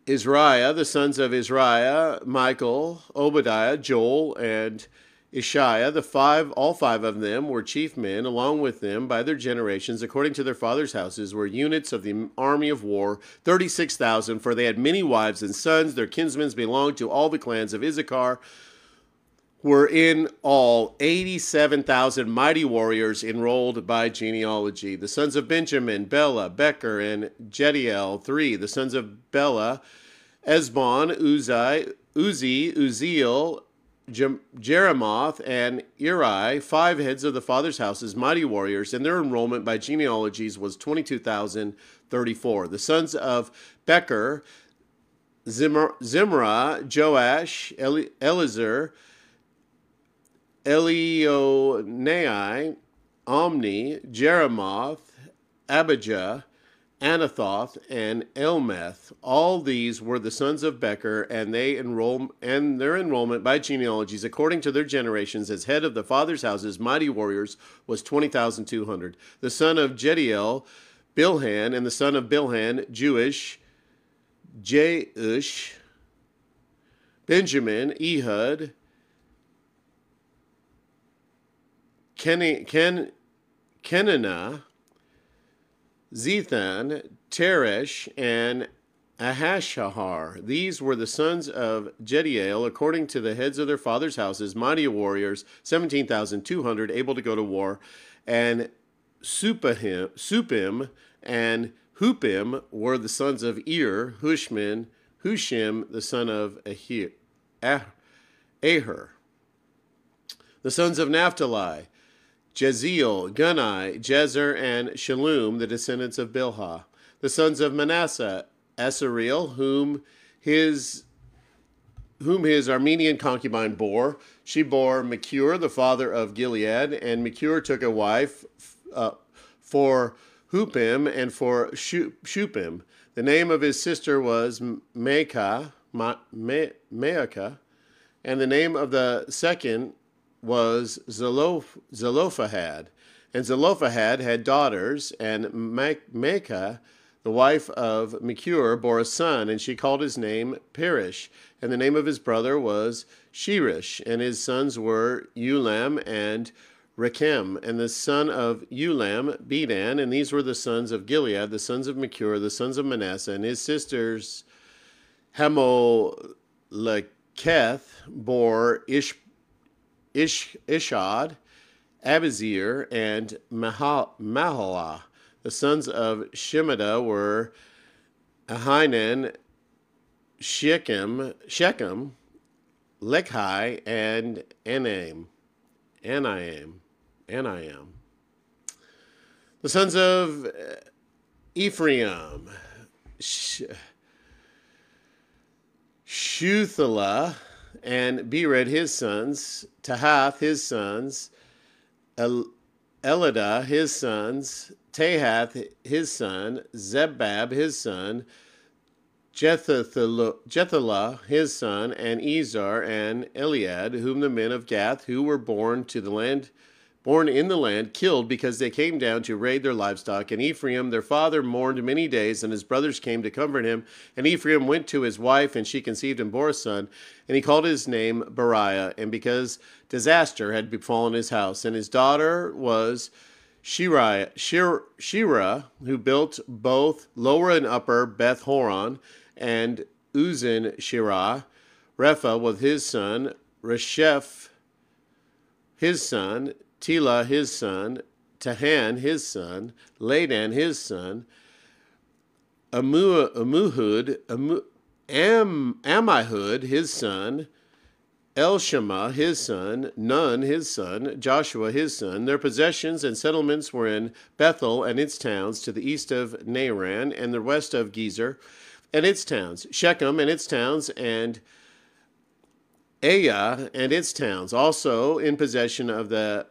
Israel, the sons of Israel, Michael, Obadiah, Joel, and Ishiah, the five, all five of them were chief men, along with them by their generations, according to their fathers' houses, were units of the army of war, thirty-six thousand. For they had many wives and sons. Their kinsmen belonged to all the clans of Issachar. Were in all eighty-seven thousand mighty warriors enrolled by genealogy. The sons of Benjamin, Bela, Becher, and Jediel, three. The sons of Bela, Esbon, Uzi, Uziel, Jeremoth and Eri, five heads of the fathers' houses, mighty warriors, and their enrollment by genealogies was 22,034. The sons of Becher, Zimra, Joash, Eli, Eliezer, Elionai, Omni, Jeremoth, Abijah, Anathoth, and Elmeth. All these were the sons of Becher, and they enroll and their enrollment by genealogies, according to their generations, as head of the fathers' houses, mighty warriors, was twenty thousand two hundred. The son of Jediel, Bilhan, and the son of Bilhan, Jewish, Jeush, Benjamin, Ehud, Ken, Ken, Kenana, Zethan, Teresh, and Ahashahar. These were the sons of Jediel, according to the heads of their fathers' houses, mighty warriors, 17,200, able to go to war. And Supahim, Supim and Hupim were the sons of Ir, Hushman, Hushim, the son of Ahir, ah, Aher. The sons of Naphtali, Jeziel, Gunai, Jezer, and Shalom, the descendants of Bilhah. The sons of Manasseh, Asariel, whom his whom his Aramean concubine bore. She bore Machir, the father of Gilead, and Machir took a wife uh, for Hupim and for Shupim. The name of his sister was Maacah, Maacah, and the name of the second was Zeloph- Zelophehad. And Zelophehad had daughters, and Maacah, the wife of Machir, bore a son, and she called his name Peresh. And the name of his brother was Shirish, and his sons were Ulam and Rechem, and the son of Ulam, Bedan, and these were the sons of Gilead, the sons of Machir, the sons of Manasseh, and his sisters Hamoleketh bore Ish Ish, Ishad, Abizir, and Mahalah. The sons of Shemida were Ahinan, Shechem, Shechem, Lechi, and Anaim. Anaim. Anaim. The sons of uh, Ephraim, Sh- Shuthala, and Bered his sons, Tahath his sons, El- his sons, Tahath his son, Zebab his son, Jethalah his son, and Ezar and Eliad, whom the men of Gath, who were born to the land, born in the land, killed because they came down to raid their livestock. And Ephraim, their father, mourned many days, and his brothers came to comfort him. And Ephraim went to his wife, and she conceived and bore a son, and he called his name Beriah. And because disaster had befallen his house, and his daughter was Shira, Shira, who built both lower and upper Beth Horon and Uzin Shirah, Repha with his son, Resheph his son, Tila his son, Tahan his son, Ladan his son, Amu, Amuhud, Amu, Am, Amihud his son, Elshama his son, Nun his son, Joshua his son. Their possessions and settlements were in Bethel and its towns to the east of Naaran and the west of Gezer and its towns, Shechem and its towns, and Aya and its towns, also in possession of the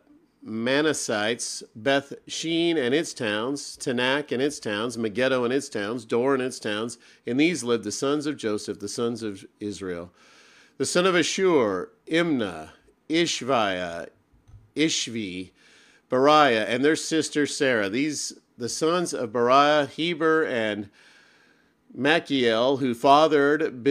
Manassites, Beth Shean and its towns, Taanach and its towns, Megiddo and its towns, Dor and its towns. In these lived the sons of Joseph, the sons of Israel. The son of Ashur, Imnah, Ishviah, Ishvi, Beriah, and their sister Sarah. These the sons of Beriah, Heber, and Machiel, who fathered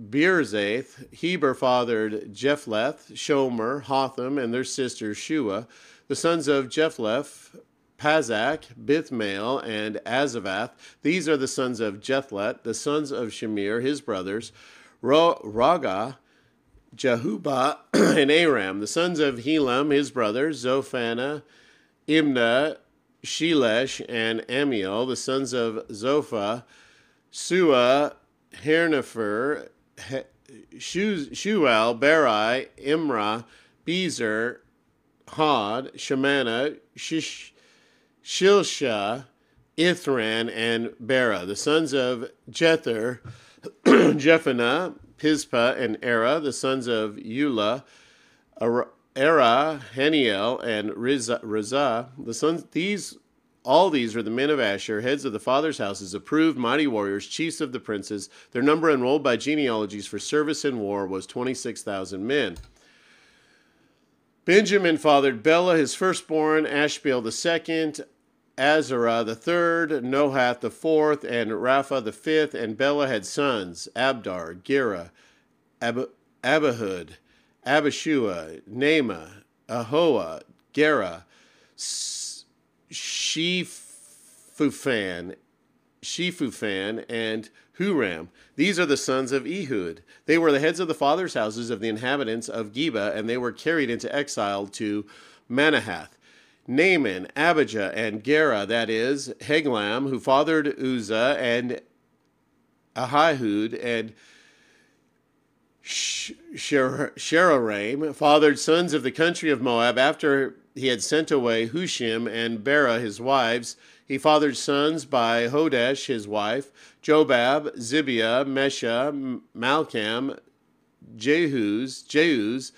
Beerzath, Heber fathered Jephleth, Shomer, Hotham, and their sister Shua, the sons of Jephleth, Pazak, Bithmael, and Azavath. These are the sons of Jethlet, the sons of Shemir, his brothers, Raga, Jehuba, *clears throat* and Aram, the sons of Helam, his brothers, Zophana, Imna, Shelesh, and Amiel, the sons of Zophah, Sua, Hernefer, Shual, Beri, Imra, Bezer, Hod, Shemana, Shish, Shilsha, Ithran, and Bera, the sons of Jether, *clears throat* Jephannah, Pispa, and Era, the sons of Eula, Era, Haniel, and Rizah, the sons. These all these are the men of Asher, heads of the fathers' houses, approved mighty warriors, chiefs of the princes. Their number enrolled by genealogies for service in war was 26,000 men. Benjamin fathered Bela, his firstborn, Ashbel the second, Azarah the third, Nohath the fourth, and Rapha the fifth. And Bela had sons Abdar, Gera, Ab- Abihud, Abishua, Nama, Ahoa, Gera, Shephuphan, Shephuphan, and Huram. These are the sons of Ehud. They were the heads of the fathers' houses of the inhabitants of Geba, and they were carried into exile to Manahath. Naaman, Abijah, and Gera, that is, Heglam, who fathered Uzzah, and Ahihud, and Sheraim, fathered sons of the country of Moab after he had sent away Hushim and Bera his wives. He fathered sons by Hodesh his wife, Jobab, Zibiah, Mesha, Malcham, Jehuz, Jehuz,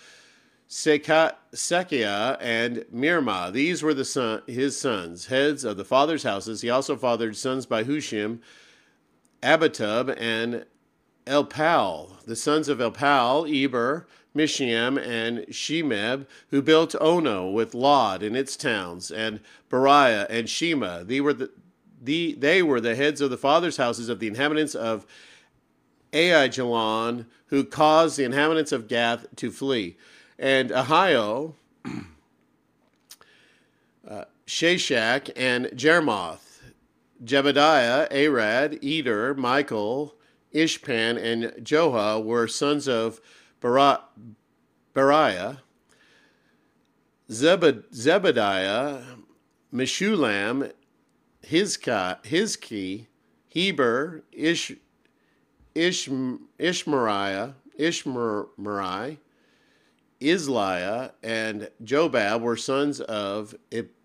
Sekiah, and Mirma. These were the son, his sons, heads of the fathers' houses. He also fathered sons by Hushim, Abitub, and Elpal. The sons of Elpal, Eber, Mishiam, and Shemeb, who built Ono with Lod and its towns, and Beriah and Shema. They were the, the, they were the heads of the fathers' houses of the inhabitants of Aijalon, who caused the inhabitants of Gath to flee. And Ahio, *clears throat* uh, Sheshach, and Jermoth, Jebediah, Arad, Eder, Michael, Ishpan, and Joha were sons of Beriah, Zebed, Zebediah, Meshulam, Hizki, Heber, Ish, Ish, Ishmariah, Ishmerai, Isliah, and Jobab were sons of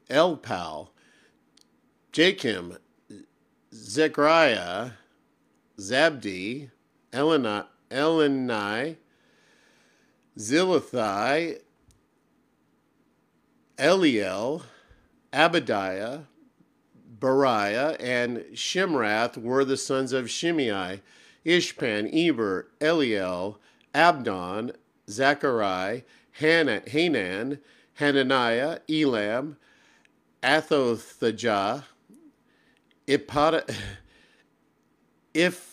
Elpal. Jakim, Zechariah, Zabdi, Eleni, Eleni Zilithai, Eliel, Abadiah, Bariah, and Shimrath were the sons of Shimei, Ishpan, Eber, Eliel, Abdon, Zachari, Hanan, Hananiah, Elam, Athothajah, Ipad, Ifdiah,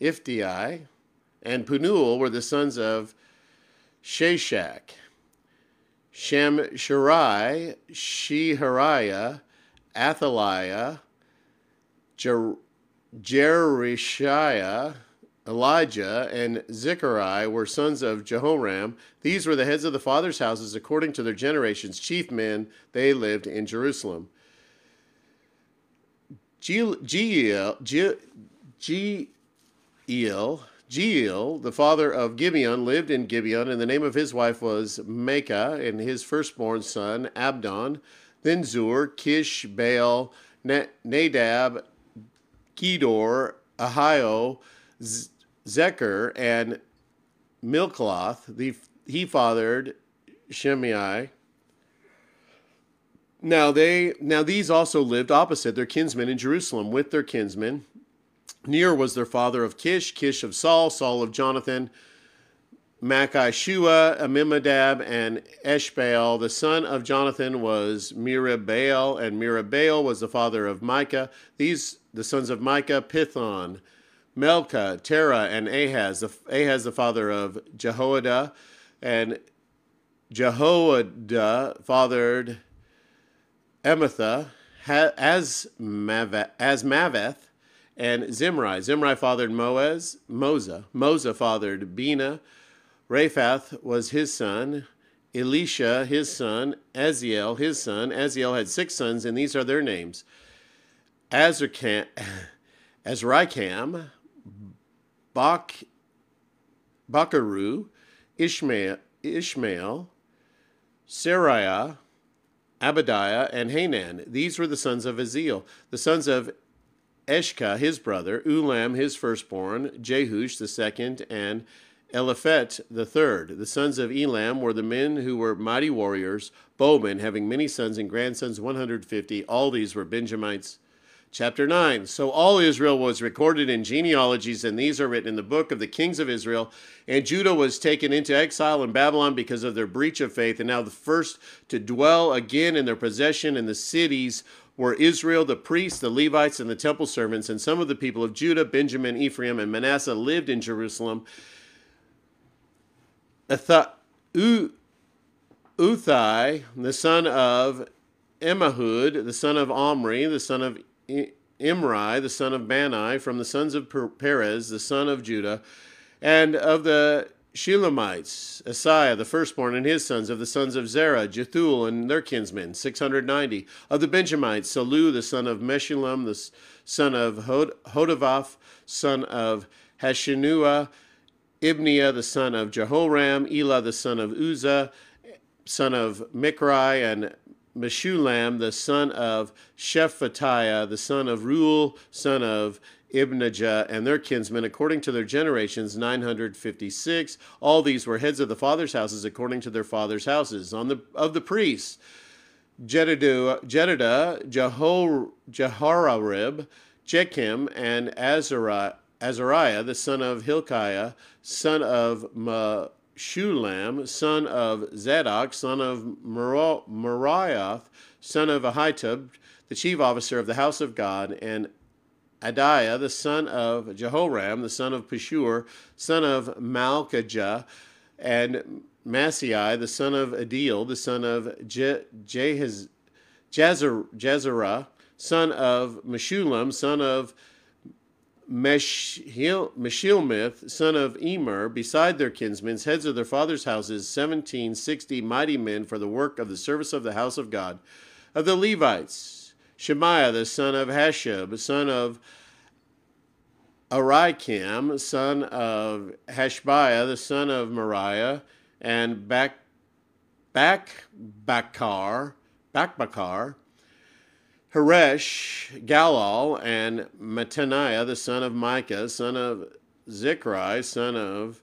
Ifdi, and Punuel were the sons of Sheshach. Shem Shirai, Shehariah, Athaliah, Jer- Jerishiah, Elijah, and Zechariah were sons of Jehoram. These were the heads of the fathers' houses according to their generations, chief men. They lived in Jerusalem. Jeel, the father of Gibeon, lived in Gibeon, and the name of his wife was Maacah, and his firstborn son, Abdon. Then Zur, Kish, Baal, Nadab, Kedor, Ahio, Zecher, and Milcloth. The, he fathered Shimei. Now they now these also lived opposite their kinsmen in Jerusalem with their kinsmen Ner was their father of Kish, Kish of Saul, Saul of Jonathan, Makai Shua, Amimadab, and Eshbaal. The son of Jonathan was Mirabaal, and Mirabaal was the father of Micah. These, the sons of Micah, Pithon, Melka, Terah, and Ahaz. Ahaz, the father of Jehoiada, and Jehoiada fathered Emetha, as Maveth, and Zimri. Zimri fathered Moaz, Moza. Moza fathered Bina. Raphath was his son. Elisha, his son. Aziel, his son. Aziel had six sons, and these are their names. Azrikam, *coughs* Azrikam Bak, Bakaru, Ishmael, Ishmael, Sariah, Abadiah, and Hanan. These were the sons of Aziel. The sons of Eshka, his brother, Ulam, his firstborn, Jeush, the second, and Eliphet, the third. The sons of Elam were the men who were mighty warriors, bowmen, having many sons and grandsons, 150. All these were Benjamites. Chapter 9. So all Israel was recorded in genealogies, and these are written in the book of the kings of Israel. And Judah was taken into exile in Babylon because of their breach of faith, and now the first to dwell again in their possession in the cities were Israel, the priests, the Levites, and the temple servants, and some of the people of Judah, Benjamin, Ephraim, and Manasseh lived in Jerusalem. Uthai, the son of Emahud, the son of Omri, the son of Imri, the son of Bani, from the sons of Perez, the son of Judah, and of the Shelamites, Asaiah the firstborn and his sons, of the sons of Zerah, Jethul and their kinsmen, 690. Of the Benjamites, Salu the son of Meshullam, the son of Hodavaph, son of Hashenua, Ibniah the son of Jehoram, Elah the son of Uzzah, son of Mikri, and Meshulam the son of Shephatiah, the son of Ruel, son of Ibnijah, and their kinsmen, according to their generations, 956. All these were heads of the fathers' houses, according to their fathers' houses. On the of the priests, Jedidah, Jehor, Jehoiarib, Jechim, and Azariah, Azariah, the son of Hilkiah, son of Meshulam, son of Zadok, son of Meraioth, son of Ahitub, the chief officer of the house of God, and Adiah, the son of Jehoram, the son of Pashur, son of Malchijah, and Maaseiah, the son of Adil, the son of Je- Jezerah, son of Meshulam, son of Meshilmith, son of Emer, beside their kinsmen, heads of their fathers' houses, seventeen sixty mighty men for the work of the service of the house of God. Of the Levites, Shemaiah the son of Hashab, son of Arikim, son of Hashbiah, the son of Moriah, and Bak, Bak Bakar, Bakbakar, Haresh, Galal, and Mattaniah, the son of Micah, son of Zichri, son of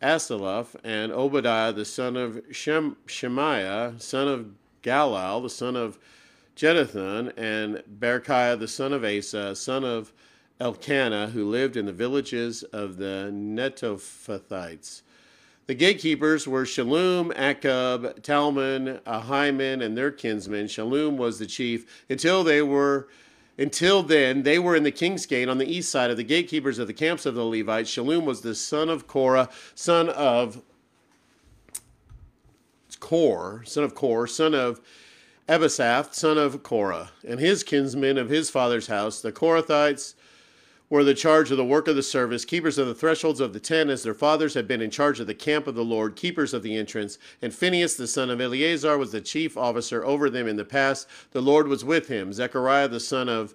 Asalaph, and Obadiah, the son of Shem, Shemaiah, son of Galal, the son of Jeduthun, and Berechiah, the son of Asa, son of Elkanah, who lived in the villages of the Netophathites. The gatekeepers were Shallum, Akkub, Talmon, Ahiman, and their kinsmen. Shallum was the chief until they were until then they were in the king's gate on the east side of the gatekeepers of the camps of the Levites. Shallum was the son of Korah, son of Kor, son of Kor, son of Ebasaph, son of Korah, and his kinsmen of his father's house, the Korathites, were the charge of the work of the service, keepers of the thresholds of the tent, as their fathers had been in charge of the camp of the Lord, keepers of the entrance. And Phinehas, the son of Eleazar, was the chief officer over them in the past. The Lord was with him. Zechariah, the son of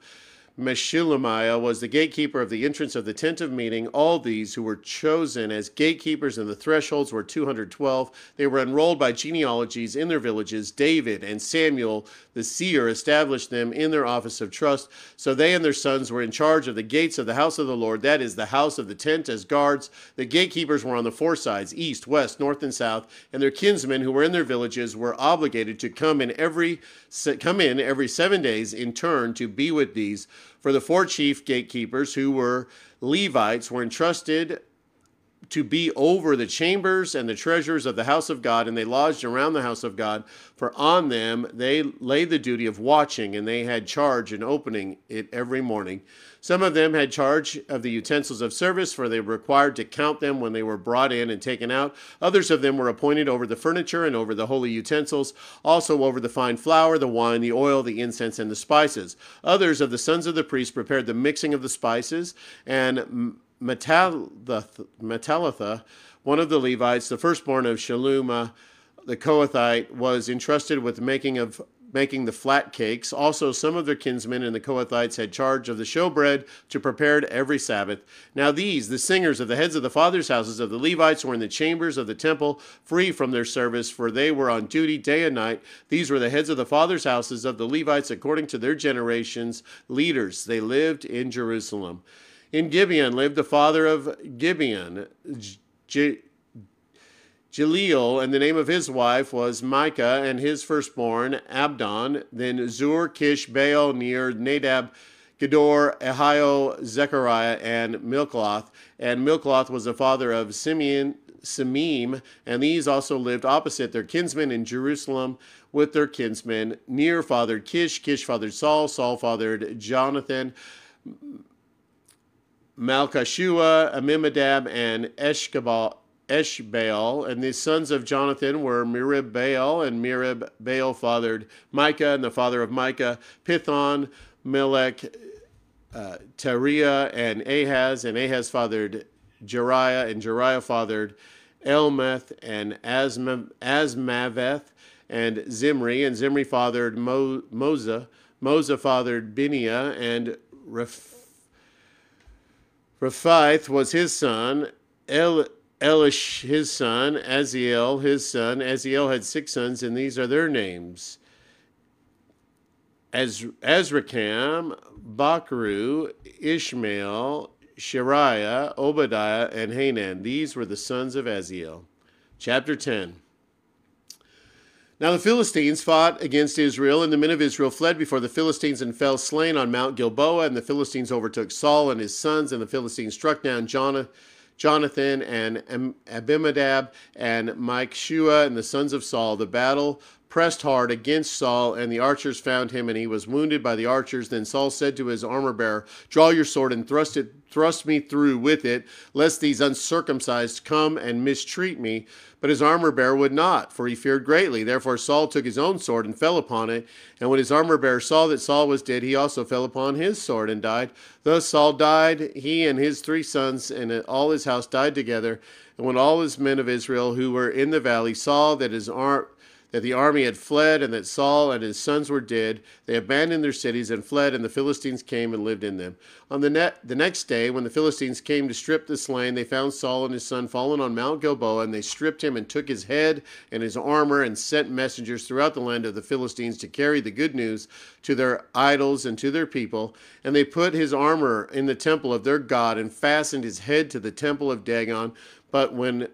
Meshilamiah was the gatekeeper of the entrance of the tent of meeting. All these who were chosen as gatekeepers in the thresholds were 212. They were enrolled by genealogies in their villages. David and Samuel, the seer, established them in their office of trust. So they and their sons were in charge of the gates of the house of the Lord, that is, the house of the tent as guards. The gatekeepers were on the four sides, east, west, north, and south, and their kinsmen who were in their villages were obligated to come in every come in every seven days in turn to be with these for the four chief gatekeepers who were Levites were entrusted to be over the chambers and the treasures of the house of God, and they lodged around the house of God. For on them they laid the duty of watching, and they had charge in opening it every morning. Some of them had charge of the utensils of service, for they were required to count them when they were brought in and taken out. Others of them were appointed over the furniture and over the holy utensils, also over the fine flour, the wine, the oil, the incense, and the spices. Others of the sons of the priests prepared the mixing of the spices, and Mattatha, one of the Levites, the firstborn of Shalluma, the Kohathite, was entrusted with the making of making the flat cakes. Also, some of their kinsmen and the Kohathites had charge of the showbread to prepare every Sabbath. Now, these, the singers of the heads of the fathers' houses of the Levites, were in the chambers of the temple, free from their service, for they were on duty day and night. These were the heads of the fathers' houses of the Levites according to their generations, leaders. They lived in Jerusalem. In Gibeon lived the father of Gibeon, J- Jaleel, and the name of his wife was Micah, and his firstborn, Abdon. Then Zur, Kish, Baal, Ner Nadab, Gedor, Ahio, Zechariah, and Milcloth. And Milcloth was the father of Simeon, Semim, and these also lived opposite their kinsmen in Jerusalem with their kinsmen. Ner fathered Kish, Kish fathered Saul, Saul fathered Jonathan. Malchishua, Amimadab, and Eshkabal, Eshbaal, and the sons of Jonathan were Merib Baal, and Merib Baal fathered Micah, and the father of Micah, Pithon, Melech, uh, Tariah, and Ahaz, and Ahaz fathered Jeriah, and Jeriah fathered Elmeth, and Asma, Azmaveth, and Zimri, and Zimri fathered Mo, Moza, Moza fathered Binea, and Reph, was his son, El, Elish his son, Aziel his son. Aziel had six sons, and these are their names. Az, Azrikam, Bakru, Ishmael, Shariah, Obadiah, and Hanan. These were the sons of Aziel. Chapter 10. Now the Philistines fought against Israel, and the men of Israel fled before the Philistines and fell slain on Mount Gilboa. And the Philistines overtook Saul and his sons, and the Philistines struck down Jonathan and Abimadab and Mike Shua and the sons of Saul. The battle pressed hard against Saul, and the archers found him, and he was wounded by the archers. Then Saul said to his armor bearer, Draw your sword and thrust it, thrust me through with it, lest these uncircumcised come and mistreat me. But his armor bearer would not, for he feared greatly. Therefore Saul took his own sword and fell upon it. And when his armor bearer saw that Saul was dead, he also fell upon his sword and died. Thus Saul died, he and his three sons, and all his house died together. And when all his men of Israel who were in the valley saw that his arm that the army had fled and that Saul and his sons were dead. They abandoned their cities and fled, and the Philistines came and lived in them. On the, ne- the next day, when the Philistines came to strip the slain, they found Saul and his son fallen on Mount Gilboa, and they stripped him and took his head and his armor and sent messengers throughout the land of the Philistines to carry the good news to their idols and to their people. And they put his armor in the temple of their God and fastened his head to the temple of Dagon. But when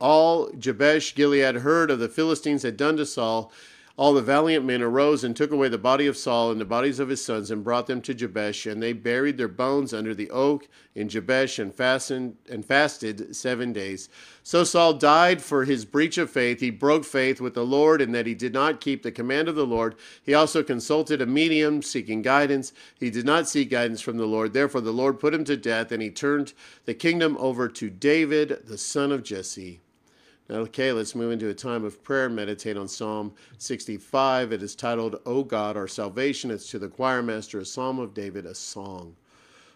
all Jabesh Gilead heard of the Philistines had done to Saul, all the valiant men arose and took away the body of Saul and the bodies of his sons and brought them to Jabesh, and they buried their bones under the oak in Jabesh and fastened and fasted seven days. So Saul died for his breach of faith. He broke faith with the Lord in that he did not keep the command of the Lord. He also consulted a medium seeking guidance. He did not seek guidance from the Lord. Therefore the Lord put him to death, and he turned the kingdom over to David, the son of Jesse. Okay, let's move into a time of prayer meditate on Psalm 65. It is titled, O God, our salvation. It's to the choir master, a psalm of David, a song.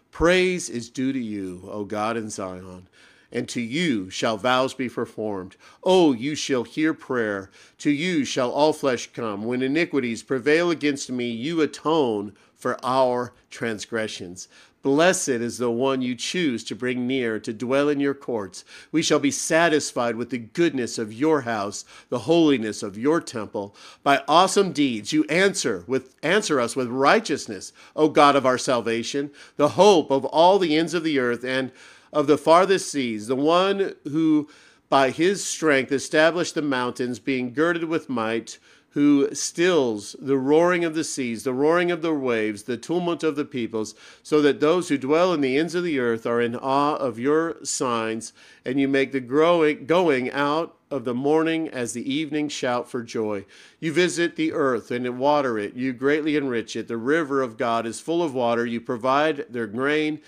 Praise is due to you, O God in Zion, and to you shall vows be performed. O you shall hear prayer. To you shall all flesh come. When iniquities prevail against me, you atone for our transgressions. Blessed is the one you choose to bring near to dwell in your courts. We shall be satisfied with the goodness of your house, the holiness of your temple. By awesome deeds you answer with answer us with righteousness, O God of our salvation, the hope of all the ends of the earth and of the farthest seas, the one who by his strength established the mountains, being girded with might who stills the roaring of the seas, the roaring of the waves, the tumult of the peoples, so that those who dwell in the ends of the earth are in awe of your signs, and you make the growing, going out of the morning as the evening shout for joy. You visit the earth and water it, you greatly enrich it. The river of God is full of water, you provide their grain.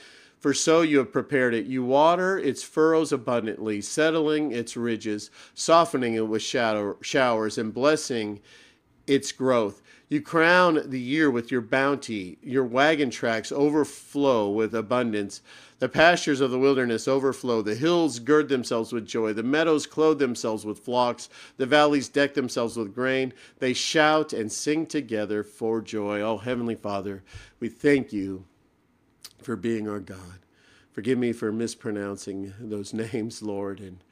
For so you have prepared it. You water its furrows abundantly, settling its ridges, softening it with shadow, showers, and blessing its growth. You crown the year with your bounty. Your wagon tracks overflow with abundance. The pastures of the wilderness overflow. The hills gird themselves with joy. The meadows clothe themselves with flocks. The valleys deck themselves with grain. They shout and sing together for joy. Oh, Heavenly Father, we thank you for being our God. Forgive me for mispronouncing those *laughs* names, Lord. And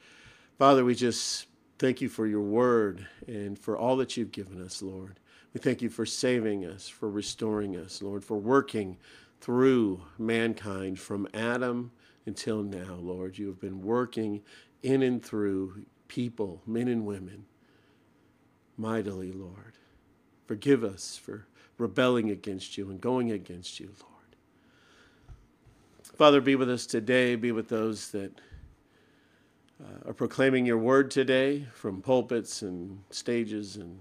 Father, we just thank you for your word and for all that you've given us, Lord. We thank you for saving us, for restoring us, Lord, for working through mankind from Adam until now, Lord. You have been working in and through people, men and women, mightily, Lord. Forgive us for rebelling against you and going against you, Lord. Father, be with us today. Be with those that uh, are proclaiming your word today from pulpits and stages and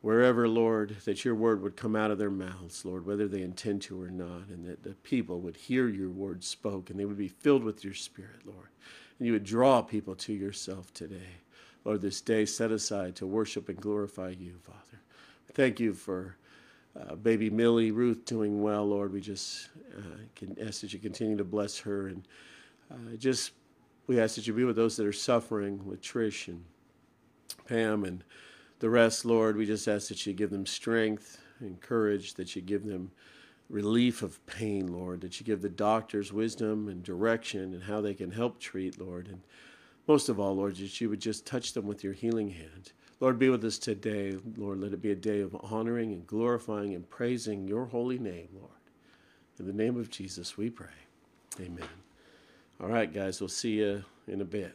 wherever, Lord, that your word would come out of their mouths, Lord, whether they intend to or not, and that the people would hear your word spoke and they would be filled with your spirit, Lord. And you would draw people to yourself today. Lord, this day set aside to worship and glorify you, Father. Thank you for uh, baby Millie, Ruth doing well, Lord. We just uh, can ask that you continue to bless her. And uh, just, we ask that you be with those that are suffering, with Trish and Pam and the rest, Lord. We just ask that you give them strength and courage, that you give them relief of pain, Lord, that you give the doctors wisdom and direction and how they can help treat, Lord. And most of all, Lord, that you would just touch them with your healing hand. Lord, be with us today. Lord, let it be a day of honoring and glorifying and praising your holy name, Lord. In the name of Jesus, we pray. Amen. All right, guys, we'll see you in a bit.